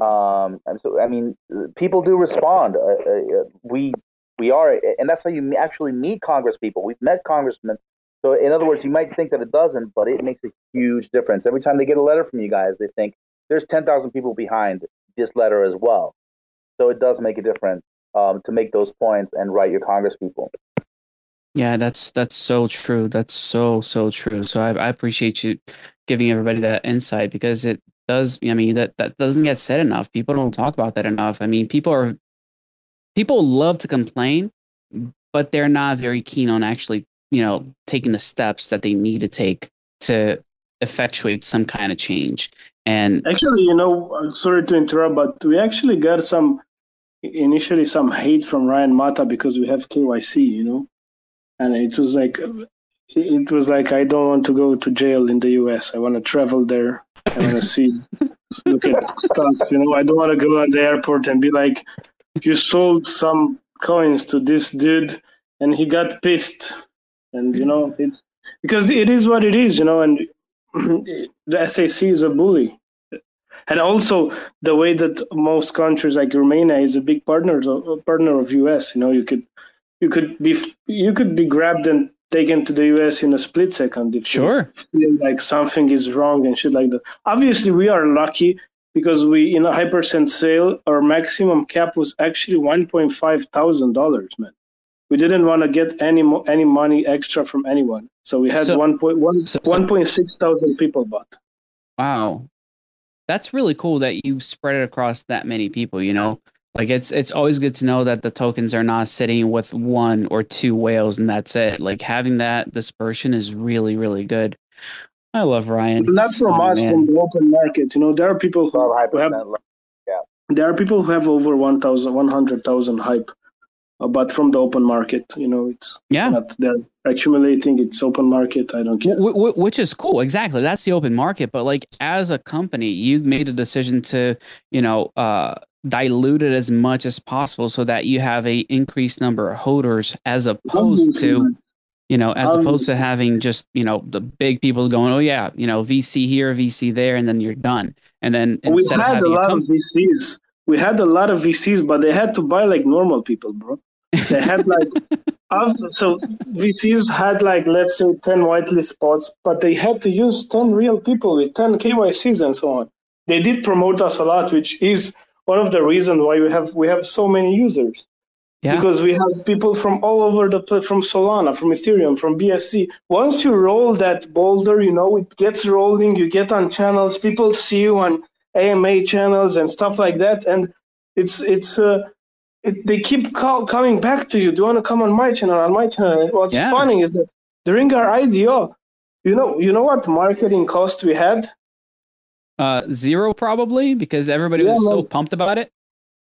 um, and so, I mean, people do respond. Uh, uh, we we are, and that's how you actually meet Congress people. We've met congressmen. So, in other words, you might think that it doesn't, but it makes a huge difference. Every time they get a letter from you guys, they think there's 10,000 people behind this letter as well. So, it does make a difference um, to make those points and write your Congress people. Yeah, that's that's so true. That's so so true. So I, I appreciate you giving everybody that insight because it does i mean that that doesn't get said enough. People don't talk about that enough. I mean people are people love to complain but they're not very keen on actually you know taking the steps that they need to take to effectuate some kind of change. And actually you know uh, sorry to interrupt but we actually got some initially some hate from ryan mata because we have kyc you know? And it was like it was like i don't want to go to jail in the us i want to travel there I want to see, look at stuff. You know, I don't want to go at the airport and be like, "You sold some coins to this dude," and he got pissed. And you know, it because it is what it is. You know, and the SEC is a bully. And also the way that most countries like Romania is a big partner, a partner of US. You know, you could you could be you could be grabbed and taken to the US in a split second. If sure. feel like something is wrong and shit like that. Obviously, we are lucky because we in a Hypercent sale, our maximum cap was actually one point five thousand dollars, man. We didn't want to get any mo- any money extra from anyone, so we had so, one point one so, one point six thousand people bought. Wow, that's really cool that you spread it across that many people. You know, like it's it's always good to know that the tokens are not sitting with one or two whales and that's it. Like having that dispersion is really really good. I love Ryan. Not from oh, us from the open market. You know, there are people who, who have yeah. There are people who have over 1,000, 100,000 hype, uh, but from the open market, you know, it's yeah. Not, they're accumulating. It's open market. I don't care. W- w- which is cool. Exactly. That's the open market. But like as a company, you made a decision to, you know, uh, dilute it as much as possible so that you have a increased number of holders as opposed to you know as um, opposed to having just you know the big people going oh yeah you know vc here vc there and then you're done. And then we had a lot come- of vcs we had a lot of vcs but they had to buy like normal people bro. They had like so vcs had like let's say 10 whitelist spots but they had to use 10 real people with 10 kycs and so on. They did promote us a lot which is one of the reasons why we have we have so many users. Yeah. Because we have people from all over the place, from Solana, from Ethereum, from BSC. Once you roll that boulder, you know, it gets rolling, you get on channels, people see you on AMA channels and stuff like that. And it's, it's, uh, it, they keep call, coming back to you. Do you want to come on my channel? On my channel. What's yeah. funny is that during our IDO, you know, you know what marketing cost we had? Uh, zero probably because everybody yeah, was so pumped about it.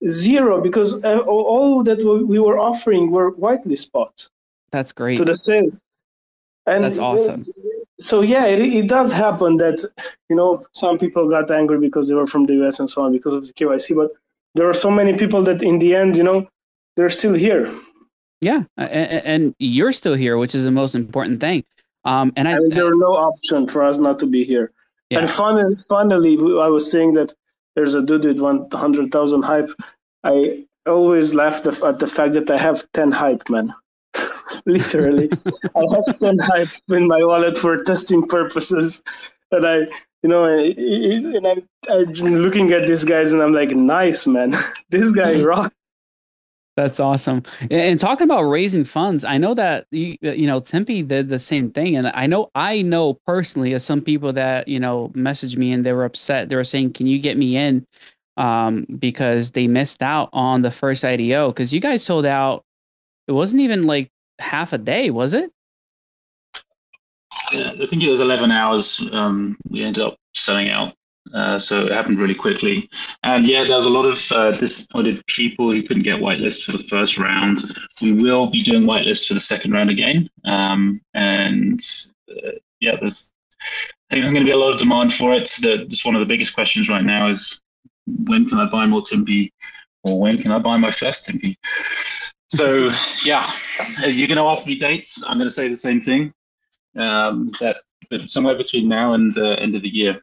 Zero because uh, all that we were offering were whitelist spots. That's great. To the sale. And that's awesome. so yeah, it, it does happen that you know some people got angry because they were from the US and so on because of the KYC, but there are so many people that in the end, you know, they're still here. Yeah, and, and you're still here, which is the most important thing. Um, and I, and there's no option for us not to be here. Yeah. And finally, finally, I was saying that there's a dude with 100,000 hype. I always laughed at the fact that I have 10 hype, man. Literally. I have 10 hype in my wallet for testing purposes. And I, you know, and I'm, I'm looking at these guys and I'm like, nice, man. this guy rocks. That's awesome. And talking about raising funds, I know that you, you know Timpi did the same thing, and I know I know personally of some people that you know messaged me and they were upset. They were saying, "Can you get me in?" Um, because they missed out on the first IDO because you guys sold out. It wasn't even like half a day, was it? yeah, I think it was 11 hours. Um, we ended up selling out. Uh, so it happened really quickly. And yeah, there was a lot of uh, disappointed people who couldn't get whitelist for the first round. We will be doing whitelist for the second round again. Um, and uh, yeah, there's, I think there's going to be a lot of demand for it. The, just one of the biggest questions right now is when can I buy more Timpi or when can I buy my first Timpi? So yeah, you're going to ask me dates. I'm going to say the same thing. Um, that, that somewhere between now and the end of the year.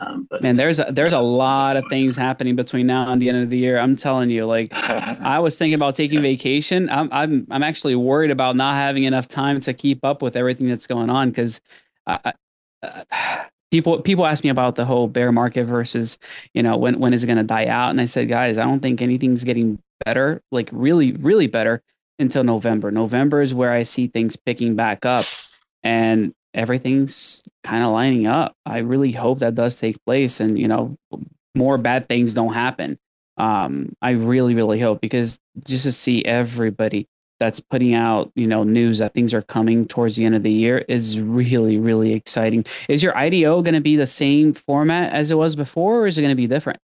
Um, but man, there's a, there's a lot of things happening between now and the end of the year. I'm telling you, like I was thinking about taking vacation. I'm I'm I'm actually worried about not having enough time to keep up with everything that's going on because uh, people people ask me about the whole bear market versus you know when when is it going to die out, and I said, guys, I don't think anything's getting better, like really really better until November. November is where I see things picking back up. And everything's kind of lining up. I really hope that does take place and, you know, more bad things don't happen. Um, I really, really hope because just to see everybody that's putting out, you know, news that things are coming towards the end of the year is really, really exciting. Is your IDO going to be the same format as it was before, or is it going to be different?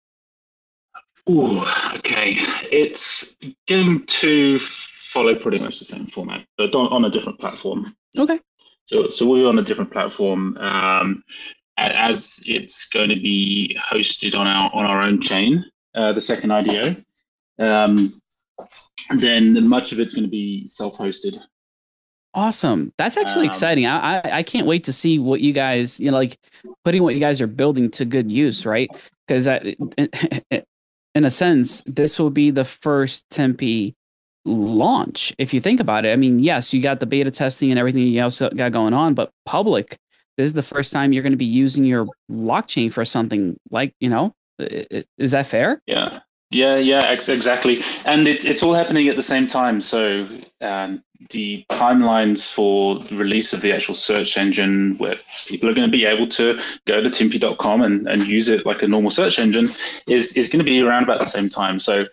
Ooh, okay. It's going to follow pretty much the same format, but on, on a different platform. Okay. So, so we're on a different platform um, as it's going to be hosted on our on our own chain, uh, the second IDO. Um, then much of it's going to be self-hosted. Awesome. That's actually um, exciting. I, I, I can't wait to see what you guys you know like putting what you guys are building to good use, right? Because in a sense, this will be the first Timpi launch. If you think about it i mean yes you got the beta testing and everything you also got going on but public this is the first time you're going to be using your blockchain for something like you know is that fair? Yeah. Yeah yeah ex- exactly. And it's, it's all happening at the same time. So um, the timelines for the release of the actual search engine where people are going to be able to go to timpi.com and, and use it like a normal search engine is, is going to be around about the same time. So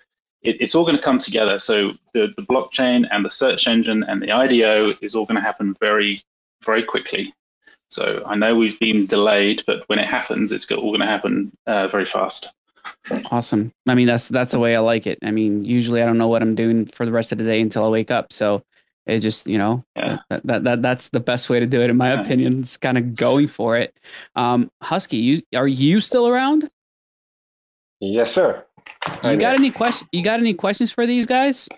it, it's all going to come together. So the, the blockchain and the search engine and the IDO is all going to happen very, very quickly. So I know we've been delayed, but when it happens, it's all going to happen uh, very fast. Awesome. I mean, that's that's the way I like it. I mean, usually I don't know what I'm doing for the rest of the day until I wake up. So it just, you know, yeah. that, that, that that's the best way to do it, in my yeah. opinion. It's kind of going for it. Um, Husky, you are you still around? Yes, sir. You got any questions? You got any questions for these guys?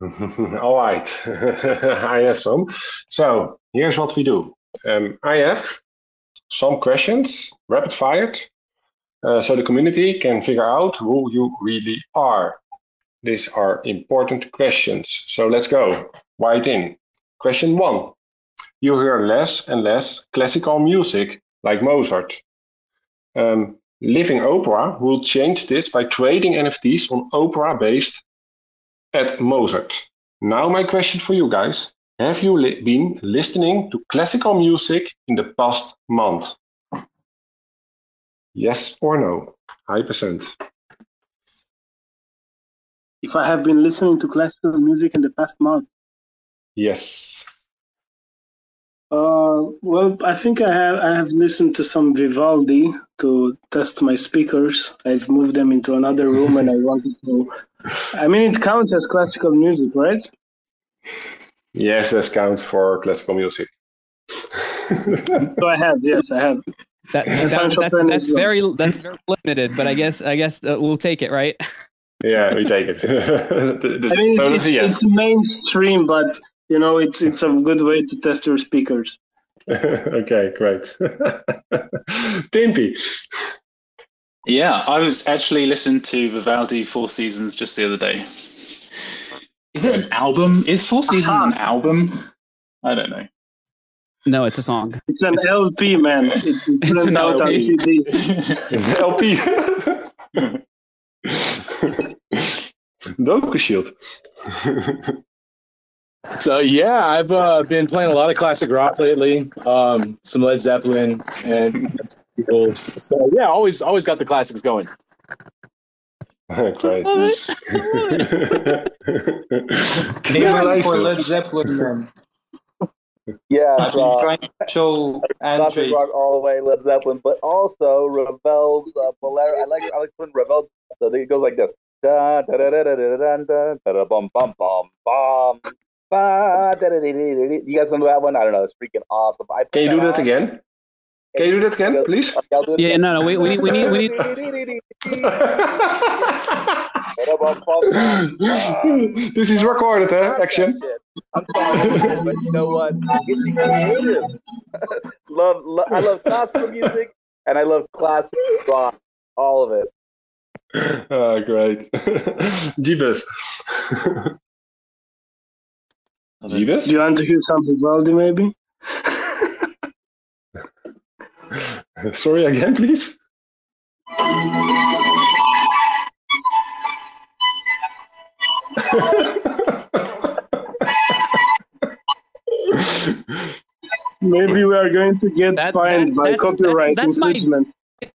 All right, I have some. So here's what we do. Um, I have some questions, rapid fired, uh, so the community can figure out who you really are. These are important questions. So let's go. Right in. Question one. You hear less and less classical music like Mozart. Um, Living Opera will change this by trading NFTs on Opera based at Mozart. Now, my question for you guys Have you li- been listening to classical music in the past month? Yes or no? Hypercent. If I have been listening to classical music in the past month? Yes. Uh, well, I think I have I have listened to some Vivaldi to test my speakers. I've moved them into another room, and I wanted to. I mean, it counts as classical music, right? Yes, that counts for classical music. so I have, yes, I have. That, that that's that's very that's very limited, but I guess I guess uh, we'll take it, right? Yeah, we take it. I mean, so it's, yes. it's mainstream, but you know, it's it's a good way to test your speakers. okay, great. Timpi. Yeah, I was actually listening to Vivaldi Four Seasons just the other day. Is it an album? Is Four Seasons uh-huh. an album? I don't know. No, it's a song. It's an LP, man. It's, it's an LP. LP. Docu Shield. So yeah, I've uh, been playing a lot of classic rock lately. Um, some Led Zeppelin and so yeah, always always got the classics going. Great. Name for Led Zeppelin, man. Yeah, I've been uh, trying to show Classic Andre. rock all the way, Led Zeppelin, but also Ravel's uh, Bolero. I like I like when Ravel. So it goes like this. Da, da, da, da, da, da, da, da, da, da, bum, bum, bum, bum. You guys know that one? I don't know. It's freaking awesome. I Can you do that again? Can you do that again, please? Okay, I'll do it Yeah, no, no, we, we need, we need, we need. this is recorded, huh? Action. I'm sorry, but you know what? It's creative. love, lo- I love classical music and I love classic rock. All of it. Ah, great. JBuss. JBuss? Do you want to hear something Vivaldi, maybe? Sorry again, please. Maybe we are going to get That- fined that- by that's- that's- copyright that's my-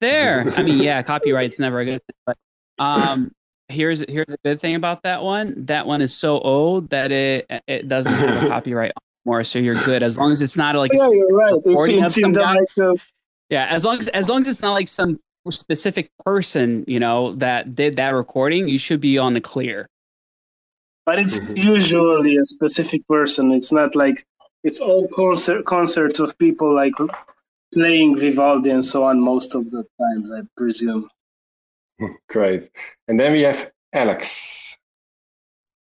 there. I mean, yeah, copyright's never a good thing, but um, here's here's the good thing about that one. That one is so old that it it doesn't have a copyright anymore, so you're good as long as it's not like a yeah, you're right. Recording of some guy. like Yeah, as long as as long as it's not like some specific person, you know, that did that recording, you should be on the clear. But it's Mhm. usually a specific person. It's not like it's all concert concerts of people like playing Vivaldi and so on most of the times, I presume. Great. And then we have Alex.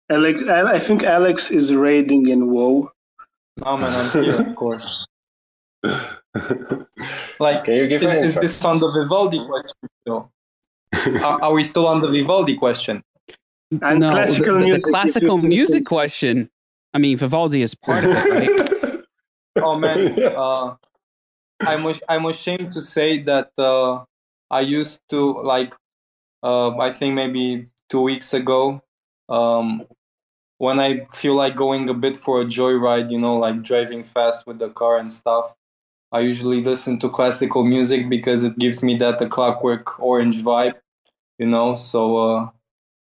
Alex, I I think Alex is raiding in WoW. No man, I'm here, of course. Like, Can you give is, an is this on the Vivaldi question still? are, are we still on the Vivaldi question? And no, the, classical the- the music, classical can- music question. I mean, Vivaldi is part of it, right? Oh man, uh, I'm I'm ashamed to say that uh, I used to like uh, I think maybe two weeks ago um, when I feel like going a bit for a joyride, you know, like driving fast with the car and stuff. I usually listen to classical music because it gives me that the Clockwork Orange vibe, you know. So uh,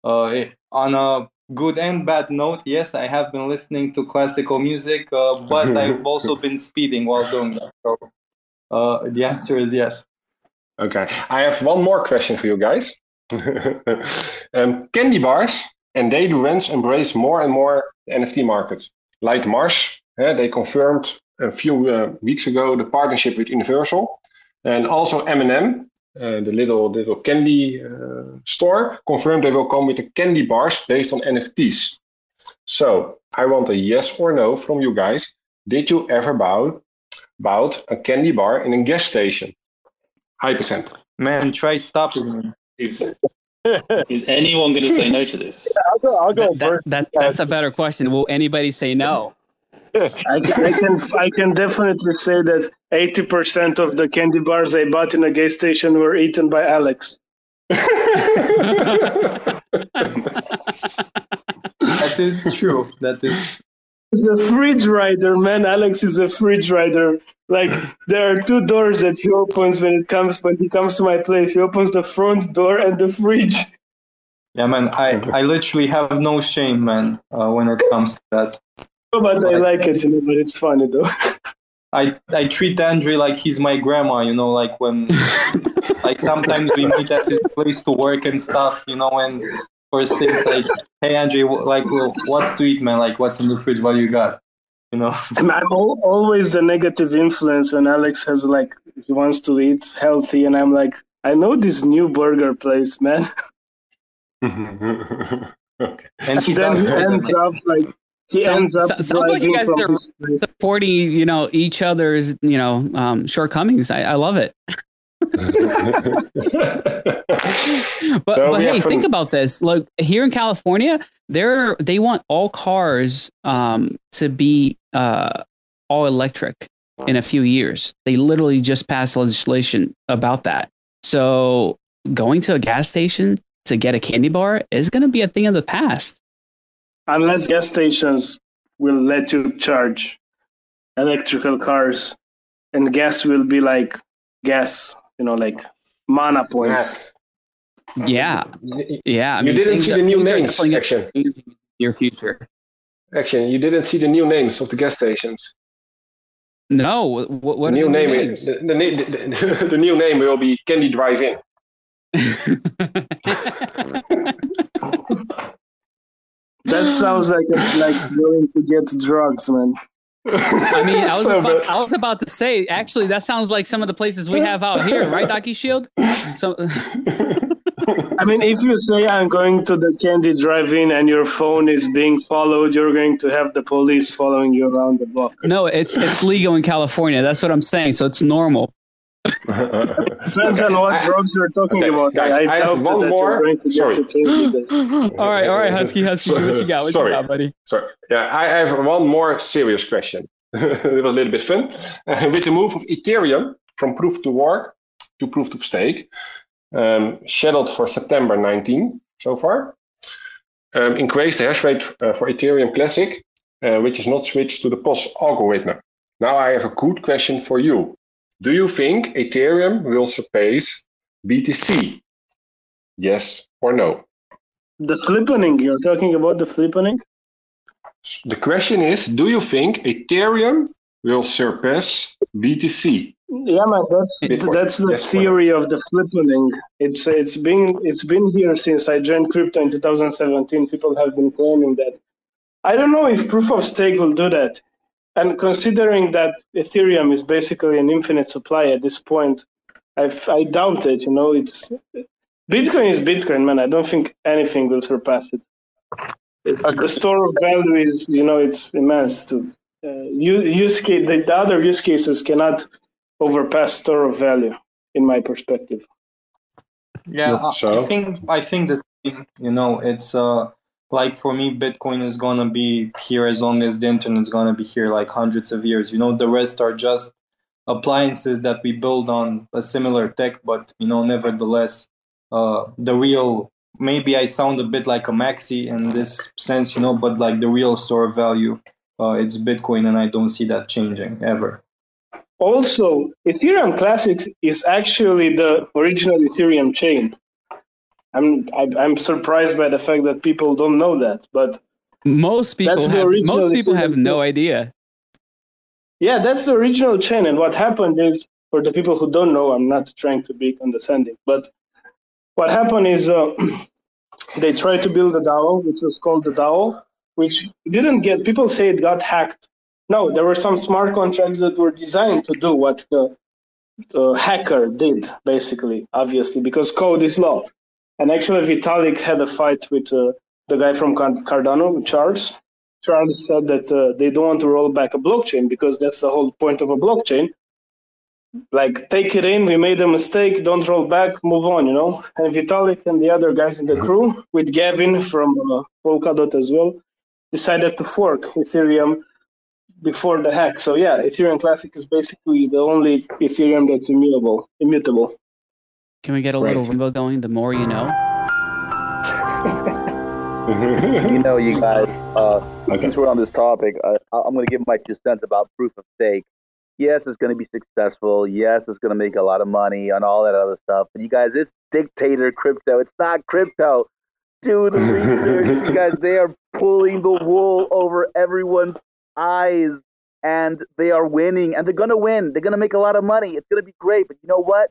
uh, it, on a good and bad note, yes, I have been listening to classical music, uh, but I've also been speeding while doing that. So uh, the answer is yes. Okay, I have one more question for you guys. um, candy bars and daily rents embrace more and more the NFT market. Like Mars, eh, they confirmed a few uh, weeks ago the partnership with Universal, and also M&M, uh, the little little candy uh, store, confirmed they will come with the candy bars based on NFTs. So I want a yes or no from you guys. Did you ever buy bought a candy bar in a gas station? Hypercent. Man, try stopping me. Is, is anyone going to say no to this? I'll go. I'll go That, that, first. that, that's a better question. Will anybody say no? I can, I can I can definitely say that eighty percent of the candy bars I bought in a gas station were eaten by Alex. That is true. That is. A fridge rider, man. Alex is a fridge rider. Like there are two doors that he opens when it comes when he comes to my place. He opens the front door and the fridge. Yeah, man. I, I literally have no shame, man, uh, when it comes to that. Oh, but I like it, you know. But it's funny though. I I treat Andre like he's my grandma, you know, like when like sometimes we meet at his place to work and stuff, you know, and first things like, hey Andre, like what's to eat, man? Like what's in the fridge? What you got? You know? I'm I'm al- always the negative influence when Alex has like he wants to eat healthy, and I'm like, I know this new burger place, man. okay. And he And then he does ends up like he Sound- so- sounds like you guys are- Supporting, you know, each other's, you know, um, shortcomings. I, I love it. But So but we hey, have think about this. Look, here in California, they're they want all cars um, to be uh, all electric in a few years. They literally just passed legislation about that. So going to a gas station to get a candy bar is going to be a thing of the past. Unless gas stations will let you charge electrical cars, and gas will be like gas, you know, like mana point. Yes. Yeah, yeah. I you mean, didn't see are- the new names, definitely gonna action. change in the near future. Action. You didn't see the new names of the gas stations. No, what, what the new name, names? the, the, the, the, new name will be Candy Drive In. that sounds like a, like going to get drugs, man. I mean, I was, so about, I was about to say, actually, that sounds like some of the places we have out here, right, Docu Shield? So, I mean, if you say I'm going to the candy drive-in and your phone is being followed, you're going to have the police following you around the block. No, it's it's legal in California. That's what I'm saying. So it's normal. Depends on what drugs you're talking Okay, about. guys, I, I have one more. You're going to get Sorry. all right, all right, Husky, Husky, what you got? What Sorry. you got, buddy? So, yeah, I have one more serious question. it was a little bit fun. Uh, with the move of Ethereum from proof to work to proof of stake, um, scheduled for September 19 so far, um, increase the hash rate uh, for Ethereum Classic, uh, which is not switched to the POS algorithm. Now I have a good question for you. Do you think Ethereum will surpass BTC? Yes or no? The flippening, you're talking about the flippening? The question is, do you think Ethereum will surpass BTC? Yeah, man, that's that's the Yes theory of the flippening. It's it's been it's been here since I joined crypto in 2017. People have been claiming that. I don't know if proof of stake will do that. And considering that Ethereum is basically an infinite supply at this point, I I doubt it. You know, it's Bitcoin is Bitcoin, man. I don't think anything will surpass it. It- The store of value is, you know, it's immense. To uh, u- use case, the, the other use cases cannot overpass store of value, in my perspective. Yeah, I- So? I think I think the same, you know it's uh like for me Bitcoin is gonna be here as long as the internet's gonna be here like hundreds of years. You know the rest are just appliances that we build on a similar tech, but you know nevertheless uh the real maybe I sound a bit like a maxi in this sense, you know, but like the real store of value uh it's Bitcoin and I don't see that changing ever. Also, Ethereum Classics is actually the original Ethereum chain. I'm I, I'm surprised by the fact that people don't know that, but Most people have, most people have no idea. Yeah, that's the original chain. And what happened is, for the people who don't know, I'm not trying to be condescending, but what happened is uh, they tried to build a DAO, which was called the DAO, which didn't get. People say it got hacked. No, there were some smart contracts that were designed to do what the uh, hacker did, basically, obviously, because code is law. And actually, Vitalik had a fight with uh, the guy from Cardano, Charles. Charles said that uh, they don't want to roll back a blockchain because that's the whole point of a blockchain. Like, take it in, we made a mistake, don't roll back, move on, you know? And Vitalik and the other guys in the crew, with Gavin from uh, Polkadot as well, decided to fork Ethereum before the hack. So, yeah, Ethereum Classic is basically the only Ethereum that's immutable. immutable. Can we get a Right. little rainbow going? The more you know. you know, you guys, uh, Okay. since we're on this topic, I, I'm going to give my two cents about proof of stake. Yes, it's going to be successful. Yes, it's going to make a lot of money and all that other stuff. But you guys, it's dictator crypto. It's not crypto. Do the research. you guys, they are pulling the wool over everyone's eyes and they are winning and they're going to win. They're going to make a lot of money. It's going to be great. But you know what?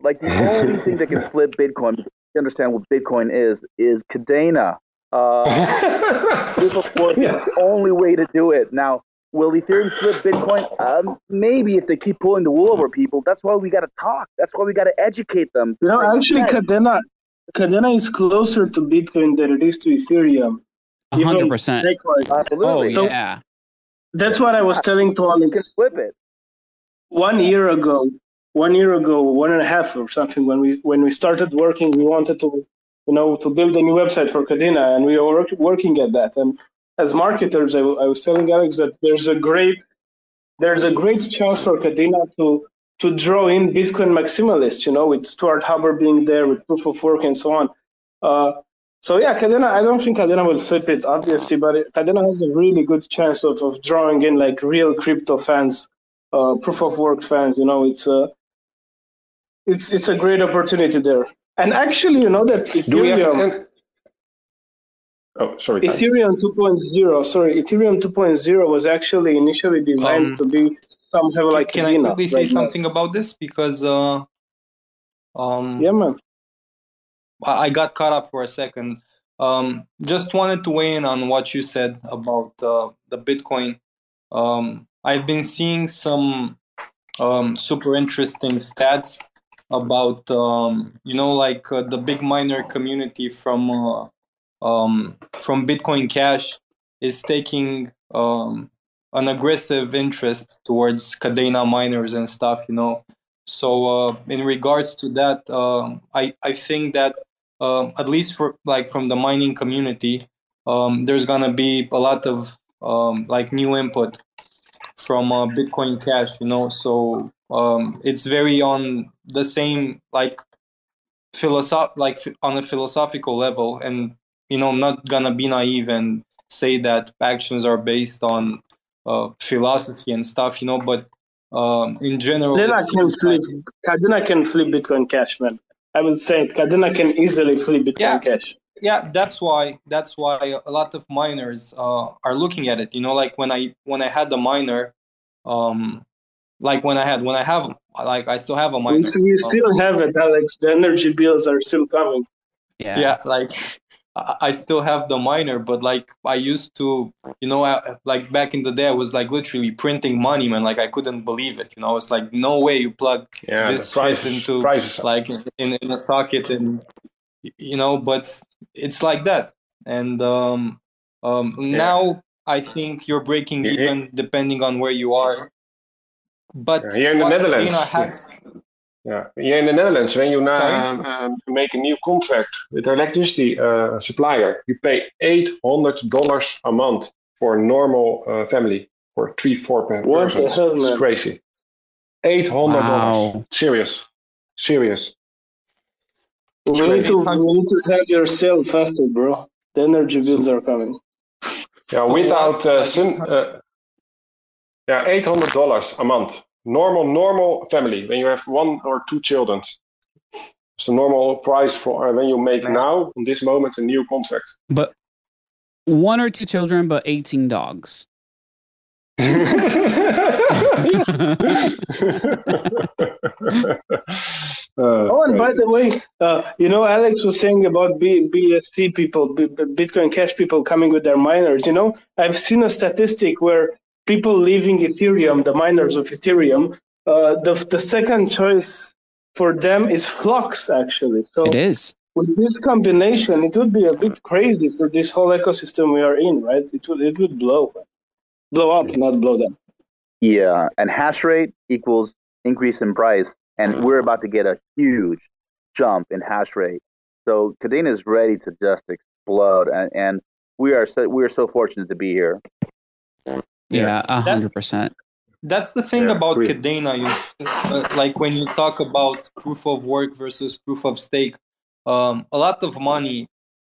Like the only thing that can flip Bitcoin, you understand what Bitcoin is, is Kadena. Uh, proof of work is the only way to do it. Now, will Ethereum flip Bitcoin? Um, maybe if they keep pulling the wool over people. That's why we got to talk. That's why we got to educate them. You know, Like, actually, yes, Kadena, Kadena is closer to Bitcoin than it is to Ethereum. A hundred Even percent. tech-wise. Oh absolutely. So- yeah. That's what I was telling to You can flip it. one year ago. One year ago, one and a half or something, when we when we started working, we wanted to, you know, to build a new website for Kadena, and we were work, working at that. And as marketers, I, I was telling Alex that there's a great there's a great chance for Kadena to to draw in Bitcoin maximalists, you know, with Stuart Hubbard being there, with proof of work and so on. Uh, so yeah, Kadena, I don't think Kadena will flip it, obviously, but it, Kadena has a really good chance of, of drawing in like real crypto fans, uh, proof of work fans. You know, it's a it's it's a great opportunity there. And actually, you know that Do we have Ethereum, an... Oh, sorry. Ethereum 2.0, sorry, Ethereum 2.0 was actually initially designed Um, to be some have like can I Kadena quickly say right now. something about this because uh, um, Yeah, man. I I got caught up for a second. Um, just wanted to weigh in on what you said about uh, the Bitcoin. Um, I've been seeing some um, super interesting stats about um, you know like uh, the big miner community from uh, um, from Bitcoin Cash is taking um, an aggressive interest towards Kadena miners and stuff. You know, so uh, in regards to that, um, I I think that um, at least for like from the mining community, um, there's gonna be a lot of um, like new input from uh, Bitcoin Cash, you know. So um, it's very on the same like philosoph like on a philosophical level, and you know, I'm not gonna be naive and say that actions are based on uh, philosophy and stuff, you know. But um, in general, Kadena it can flip. like- Kadena can flip Bitcoin Cash, man. I will say Kadena can easily flip Bitcoin Yeah. Cash. Yeah that's why that's why a lot of miners uh, are looking at it you know like when i when i had the miner um like when i had when i have like i still have a We, miner we um, still have it, Alex. The energy bills are still coming. Yeah. yeah like I, I still have the miner but like i used to you know I, like back in the day i was like literally printing money man like i couldn't believe it you know it's like no way you plug Yeah, this the price, into prices. like in, in a socket and y- you know but it's like that and um, um, now i think you're breaking Yeah, yeah. even depending on where you are but Yeah, here in the Netherlands, Kadena has Yeah, here in the Netherlands, when you now um, um, make a new contract with an electricity uh, supplier, you pay eight hundred dollars a month for a normal uh, family for three, four pe- What the persons. It's crazy. Eight hundred dollars. Wow. Serious, serious. We need to we need to have your sale faster, bro. The energy bills are coming. Yeah, without uh, like, some, uh, yeah, eight hundred dollars a month. Normal, normal family. When you have one or two children, it's a normal price for uh, when you make now, in this moment, a new contract. But one or two children, but 18 dogs. Uh, Oh, and by the way, uh, you know, Alex was saying about B- BSC people, B- B- Bitcoin Cash people coming with their miners. You know, I've seen a statistic where people leaving Ethereum, the miners of Ethereum, uh, the the second choice for them is Flux, actually. So It is. with this combination, it would be a bit crazy for this whole ecosystem we are in, right? It would it would blow, blow up, not blow down. Yeah, and hash rate equals increase in price, and we're about to get a huge jump in hash rate. So Kadena is ready to just explode, and, and we are so we are so fortunate to be here. Yeah, a That- hundred percent. that's the thing Yeah, about agree. Kadena. You uh, like when you talk about proof of work versus proof of stake. Um, a lot of money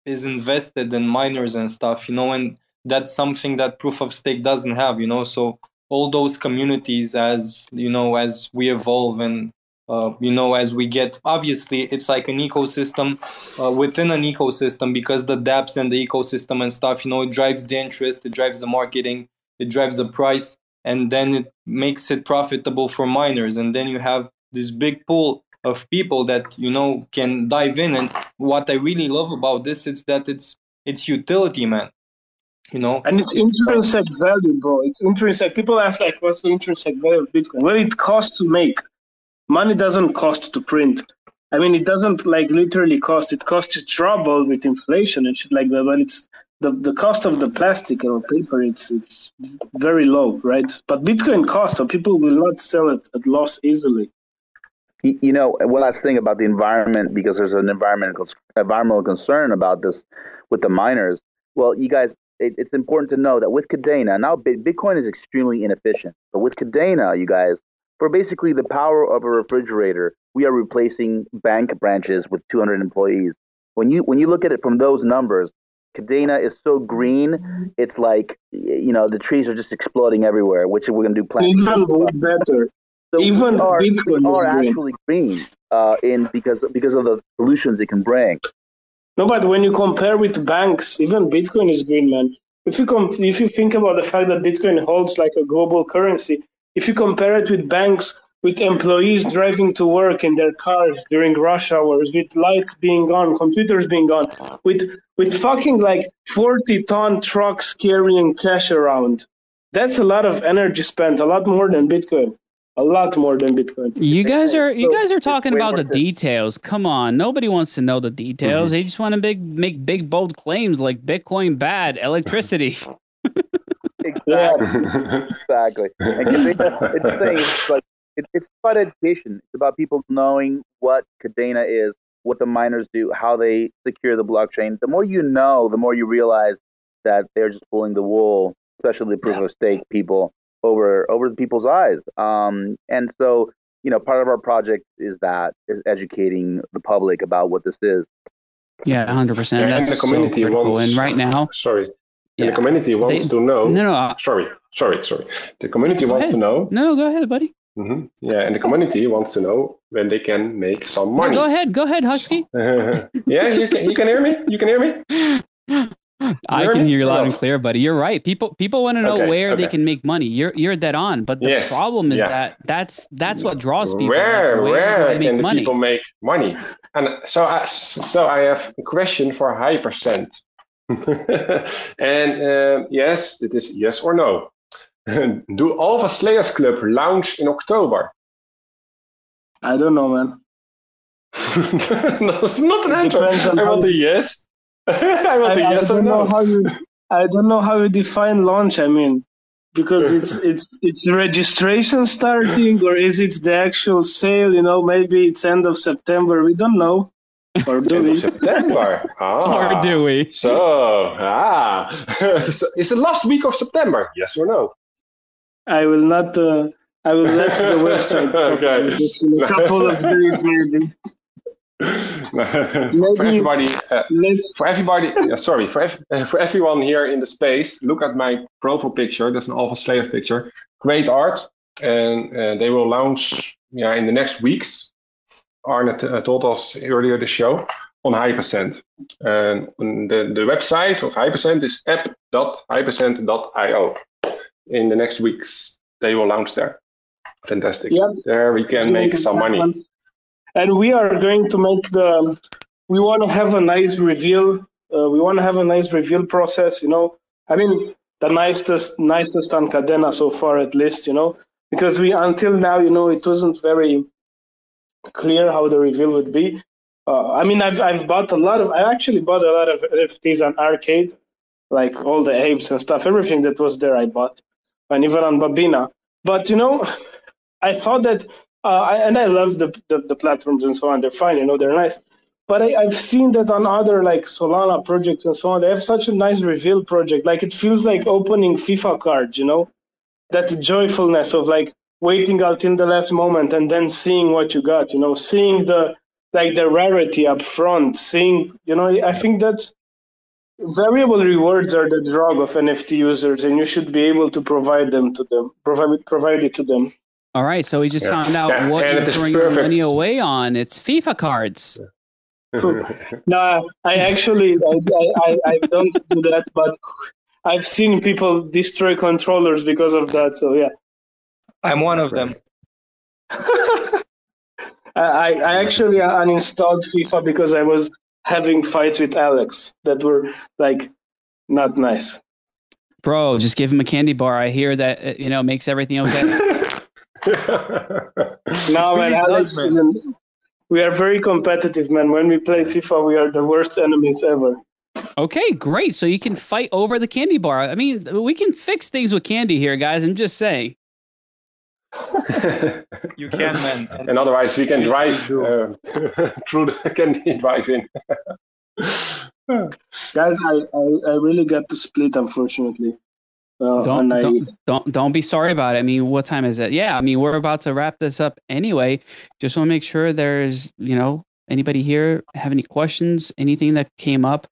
is invested in miners and stuff, you know, and that's something that proof of stake doesn't have, you know. So all those communities, as you know, as we evolve and uh, you know, as we get, obviously, it's like an ecosystem uh, within an ecosystem because the dApps and the ecosystem and stuff, you know, it drives the interest, it drives the marketing, it drives the price and then it makes it profitable for miners. And then you have this big pool of people that you know can dive in. And what i really love about this is that it's it's utility man you know And it's intrinsic value, bro. It's intrinsic. People ask like, what's the intrinsic value of Bitcoin? Well, it costs to make. Money doesn't cost to print. I mean, it doesn't like literally cost. It costs you trouble with inflation and shit like that. But it's the, the cost of the plastic or paper. It's it's very low, right? But Bitcoin costs, so people will not sell it at loss easily. You know, one last thing about the environment, because there's an environmental environmental concern about this with the miners. Well, you guys, it, it's important to know that with Kadena, now Bitcoin is extremely inefficient. But with Kadena, you guys, for basically the power of a refrigerator, we are replacing bank branches with 200 employees. When you when you look at it from those numbers, Kadena is so green. It's like you know the trees are just exploding everywhere, which we're gonna do plant. Even better. So Even are, Bitcoin we is are green. actually green uh, in because because of the solutions it can bring. No, but when you compare with banks, even Bitcoin is green, man. If you com- if you think about the fact that Bitcoin holds like a global currency, if you compare it with banks with employees driving to work in their cars during rush hours, with lights being on, computers being on, with with fucking like 40 ton trucks carrying cash around. That's a lot of energy spent, a lot more than Bitcoin. A lot more than Bitcoin. You guys are you So, guys are talking about the to- details. Come on, nobody wants to know the details. Mm-hmm. They just want to make make big bold claims like Bitcoin bad, electricity. Exactly. exactly. And it's the thing. It's like it, it's about education. It's about people knowing what Kadena is, what the miners do, how they secure the blockchain. The more you know, the more you realize that they're just pulling the wool, especially the proof of stake people over over the people's eyes. Um, and so you know, part of our project is that is educating the public about what this is. Yeah, hundred percent. Yeah, and That's the community so critical. wants- And right now, Sorry. And Yeah. the community wants They- to know. no, no, uh, Sorry, sorry, sorry. The community Go wants ahead. to know. no, go ahead, buddy. hmm Yeah, and the community wants to know when they can make some No, money. go ahead, go ahead, Husky. yeah, you can. You can hear me. You can hear me. I can hear you loud and clear, buddy. You're right. People people want to know Okay, where they can make money. You're you're dead on. But the Yes, problem is yeah. that that's that's what draws people. Where, like, where do I make can the money? people make money? And so, I, so I have a question for Hypercent. and uh, yes, it is yes or no. Do Alpha Slayers Club launch in October? I don't know, man. That's not an It answer. I want how- a yes. I want I, a I yes or don't know no. how you. I don't know how you define launch. I mean, because it's it's it's registration starting, or is it the actual sale? You know, maybe it's end of September. We don't know, or do we? September. Ah. Or do we? So, ah. so, is it last week of September? Yes or no? I will not. Uh, I will let the website. Okay. in a couple of days, maybe. for everybody, uh, for everybody, uh, sorry, for ev- uh, for everyone here in the space, look at my profile picture. That's an Alpha Slayer picture. Great art, and uh, they will launch yeah in the next weeks. Arne t- uh, told us earlier the show on Hypercent. And the, the website of Hypercent is app.hypercent.io. In the next weeks, they will launch there. Fantastic. Yep. There we can make some money. And we are going to make the. We want to have a nice reveal. Uh, we want to have a nice reveal process. You know, I mean, the nicest, nicest on Kadena so far, at least. You know, because we until now, you know, it wasn't very clear how the reveal would be. Uh, I mean, I've I've bought a lot of. I actually bought a lot of NFTs on Arcade, like all the apes and stuff. Everything that was there, I bought, and even on Babina. But you know, I thought that, uh, I, and I love the, the the platforms and so on. They're fine, you know, they're nice. But I, I've seen that on other like Solana projects and so on. They have such a nice reveal project. Like it feels like opening FIFA cards, you know, that joyfulness of like waiting until the last moment and then seeing what you got. You know, seeing the like the rarity up front. Seeing, you know, I think that's variable rewards are the drug of NFT users, and you should be able to provide them to them, provide provide it to them. All right, so we just Yeah. found out Yeah, what and you're it is throwing your money away on. It's FIFA cards. No, I actually I, I, I, I don't do that, but I've seen people destroy controllers because of that. So yeah, I'm one of them. I, I I actually uninstalled FIFA because I was having fights with Alex that were like not nice. Bro, just give him a candy bar. I hear that uh, you know makes everything okay. No, Really man, Alex, does, man. isn't- we are very competitive, man. When we play FIFA, we are the worst enemies ever. okay, great. So you can fight over the candy bar. I mean, we can fix things with candy here, guys. I'm just saying. You can, man. And and otherwise, we can drive uh, through the candy drive-in. Guys, I, I, I really got to split, unfortunately. Don't, don't don't don't be sorry about it. I mean, what time is it? Yeah, I mean, we're about to wrap this up anyway. Just want to make sure there's, you know, anybody here have any questions, anything that came up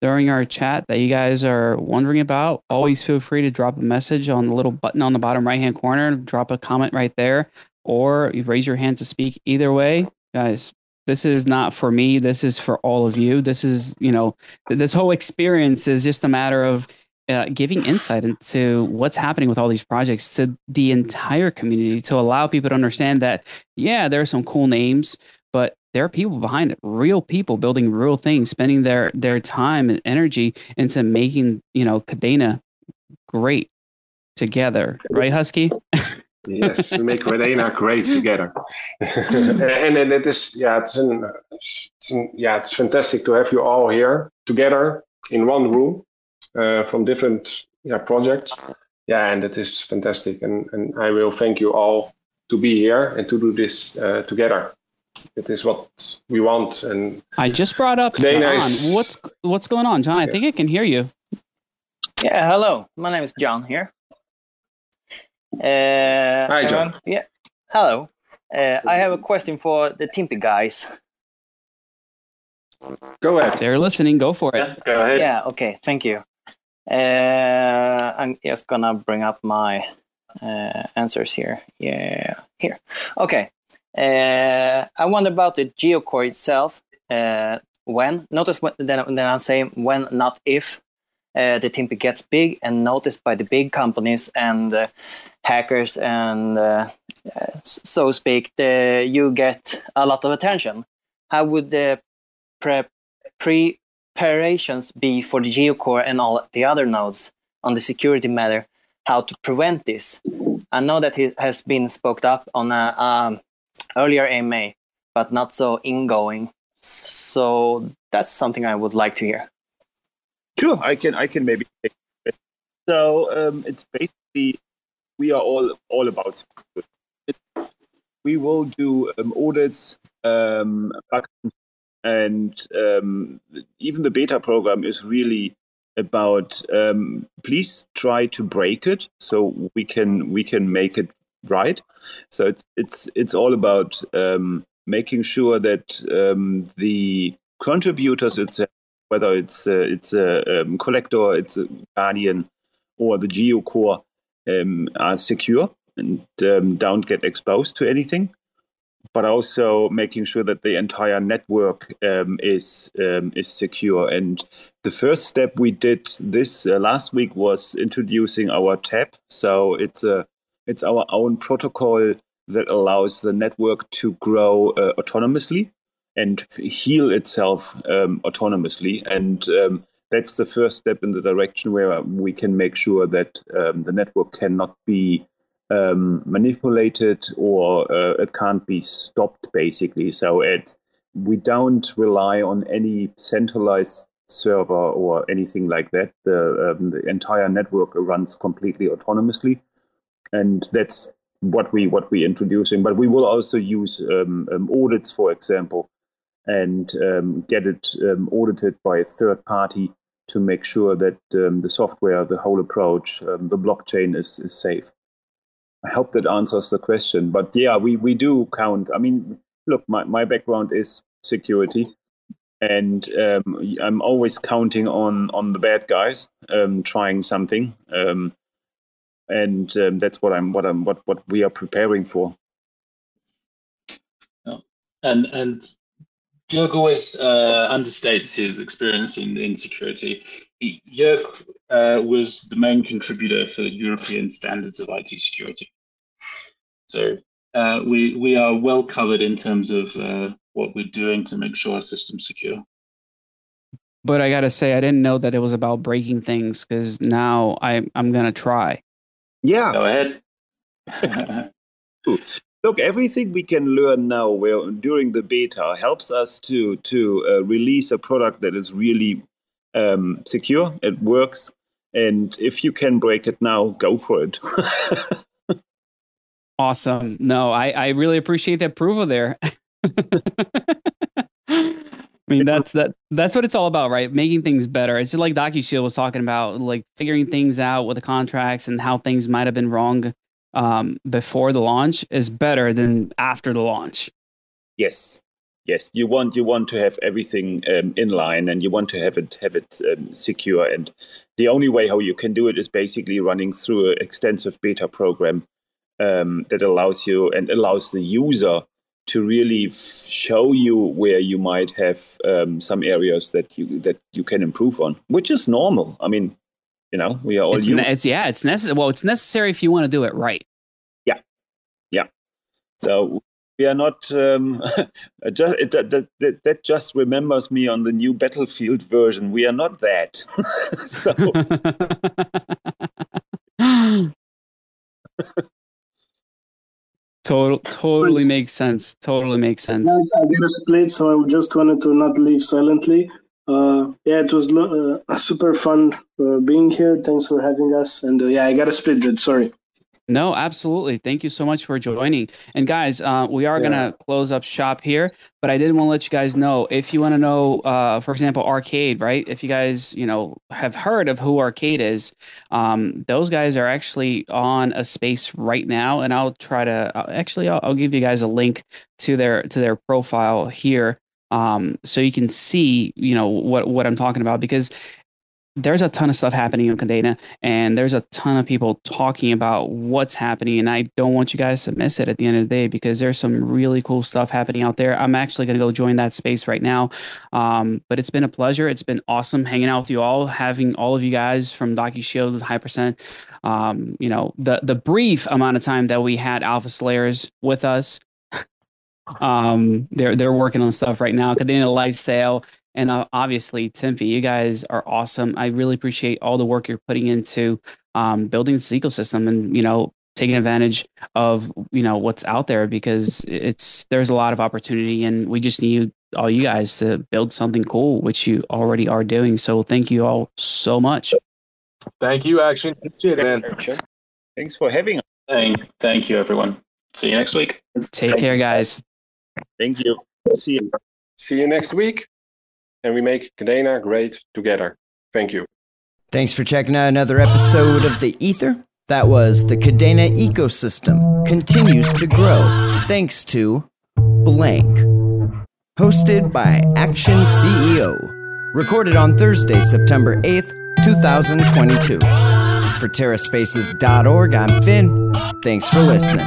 during our chat that you guys are wondering about. Always feel free to drop a message on the little button on the bottom right hand corner. Drop a comment right there, or you raise your hand to speak. Either way, guys. This is not for me. This is for all of you. This is, you know, this whole experience is just a matter of uh, giving insight into what's happening with all these projects to the entire community to allow people to understand that yeah there are some cool names but there are people behind it real people building real things spending their their time and energy into making you know kadena great together. Right husky? Yes, we make Kadena great together. and, and it is, yeah, it's, an, it's an, yeah, it's fantastic to have you all here together in one room uh, from different yeah, projects. Yeah, and it is fantastic. And, and I will thank you all to be here and to do this uh, together. It is what we want. And I just brought up John. Is... What's what's going on, John? I think I can hear you. Yeah, hello. My name is John here. Uh, Hi, John. Yeah. Hello. Uh, I have a question for the Timpi guys. Go ahead. They're listening. Go for it. Yeah, go ahead. Yeah. Okay. Thank you. Uh, I'm just gonna bring up my uh, answers here. Yeah. Here. Okay. Uh, I wonder about the geocore itself. Uh, when notice when, then, then I'm saying when, not if. Uh, the Timpi gets big and noticed by the big companies and hackers and uh, so speak, the, you get a lot of attention. How would the pre- preparations be for the geocore and all the other nodes on the security matter? How to prevent this? I know that it has been spoke up on a um, earlier AMA, but not so ingoing. So that's something I would like to hear. Sure, I can. I can maybe. So um, it's basically we are all all about. It, we will do um, audits, um, and um, even the beta program is really about. Um, please try to break it so we can we can make it right. So it's it's it's all about um, making sure that the contributors itself whether it's uh, it's a um, collector, it's a guardian, or the geocore um, are secure and um, don't get exposed to anything. But also making sure that the entire network um, is um, is secure. And the first step we did this uh, last week was introducing our TAP. So it's a it's our own protocol that allows the network to grow uh, autonomously and heal itself um, autonomously. And um, that's the first step in the direction where we can make sure that um, the network cannot be um, manipulated or uh, it can't be stopped, basically. So it, we don't rely on any centralized server or anything like that. The, um, the entire network runs completely autonomously. And that's what we what we introducing. But we will also use um, um, audits, for example, and um, get it um, audited by a third party to make sure that the software, the whole approach, the blockchain is, is safe. I hope that answers the question. But yeah, we, we do count. I mean, look, my, my background is security, and um, I'm always counting on, on the bad guys um, trying something. and that's what I'm what I'm what, what we are preparing for. And and Jörg always uh, understates his experience in, in security. He, Jörg uh, was the main contributor for European standards of IT security. So uh, we we are well covered in terms of uh, what we're doing to make sure our system's secure. But I gotta say, I didn't know that it was about breaking things because now I I'm gonna try. Yeah, go ahead. look everything we can learn now where during the beta helps us to to uh, release a product that is really um, secure it works and if you can break it now go for it awesome no i i really appreciate that approval there I mean that's that that's what it's all about, right? Making things better. It's just like DocuShield was talking about, like figuring things out with the contracts and how things might have been wrong um, before the launch is better than after the launch. Yes, yes. You want you want to have everything um, in line, and you want to have it have it um, secure. And the only way how you can do it is basically running through an extensive beta program um, that allows you and allows the user to really f- show you where you might have um, some areas that you that you can improve on, which is normal. I mean, You know, we are all It's, ne- it's yeah, it's necessary. Well, it's necessary if you want to do it right. Yeah, yeah. So we are not. Um, just, it, that, that, that, that just remembers me on the new Battlefield version. We are not that. so Total, totally makes sense. Totally makes sense. I did a split, so I just wanted to not leave silently. Uh, yeah, it was uh, super fun uh, being here. Thanks for having us. And uh, yeah, I got a split, dude. Sorry. No, absolutely. Thank you so much for joining. And guys, uh, we are gonna close up shop here, but I did want to let you guys know if you want to know, uh, for example, Arcade, right? If you guys, you know, have heard of who Arcade is, um, those guys are actually on a space right now, and I'll try to uh, actually I'll, I'll give you guys a link to their to their profile here, um, so you can see, you know, what what I'm talking about because there's a ton of stuff happening in Kadena, and there's a ton of people talking about what's happening. And I don't want you guys to miss it at the end of the day because there's some really cool stuff happening out there. I'm actually going to go join that space right now. Um, but it's been a pleasure. It's been awesome hanging out with you all, having all of you guys from DocuShield, Hypercent. Um, you know, the the brief amount of time that we had Alpha Slayers with us. um, they're they're working on stuff right now. Kadena Life Sale and uh, obviously Timothy, you guys are awesome. I really appreciate all the work you're putting into um, building this ecosystem and you know taking advantage of you know what's out there because it's there's a lot of opportunity and we just need all you guys to build something cool, which you already are doing. So thank you all so much. Thank you, Action. Shit, man. thanks for having us. Thank, thank you, everyone. See you next week. Take care, guys. Thank you. See you. See you next week. And we make Kadena great together. Thank you. Thanks for checking out another episode of The Ether. That was the Kadena ecosystem continues to grow thanks to Blank. Hosted by Action CEO. Recorded on Thursday, September 8th, 2022. For TerraSpaces.org, I'm Finn. Thanks for listening.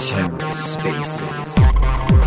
TerraSpaces.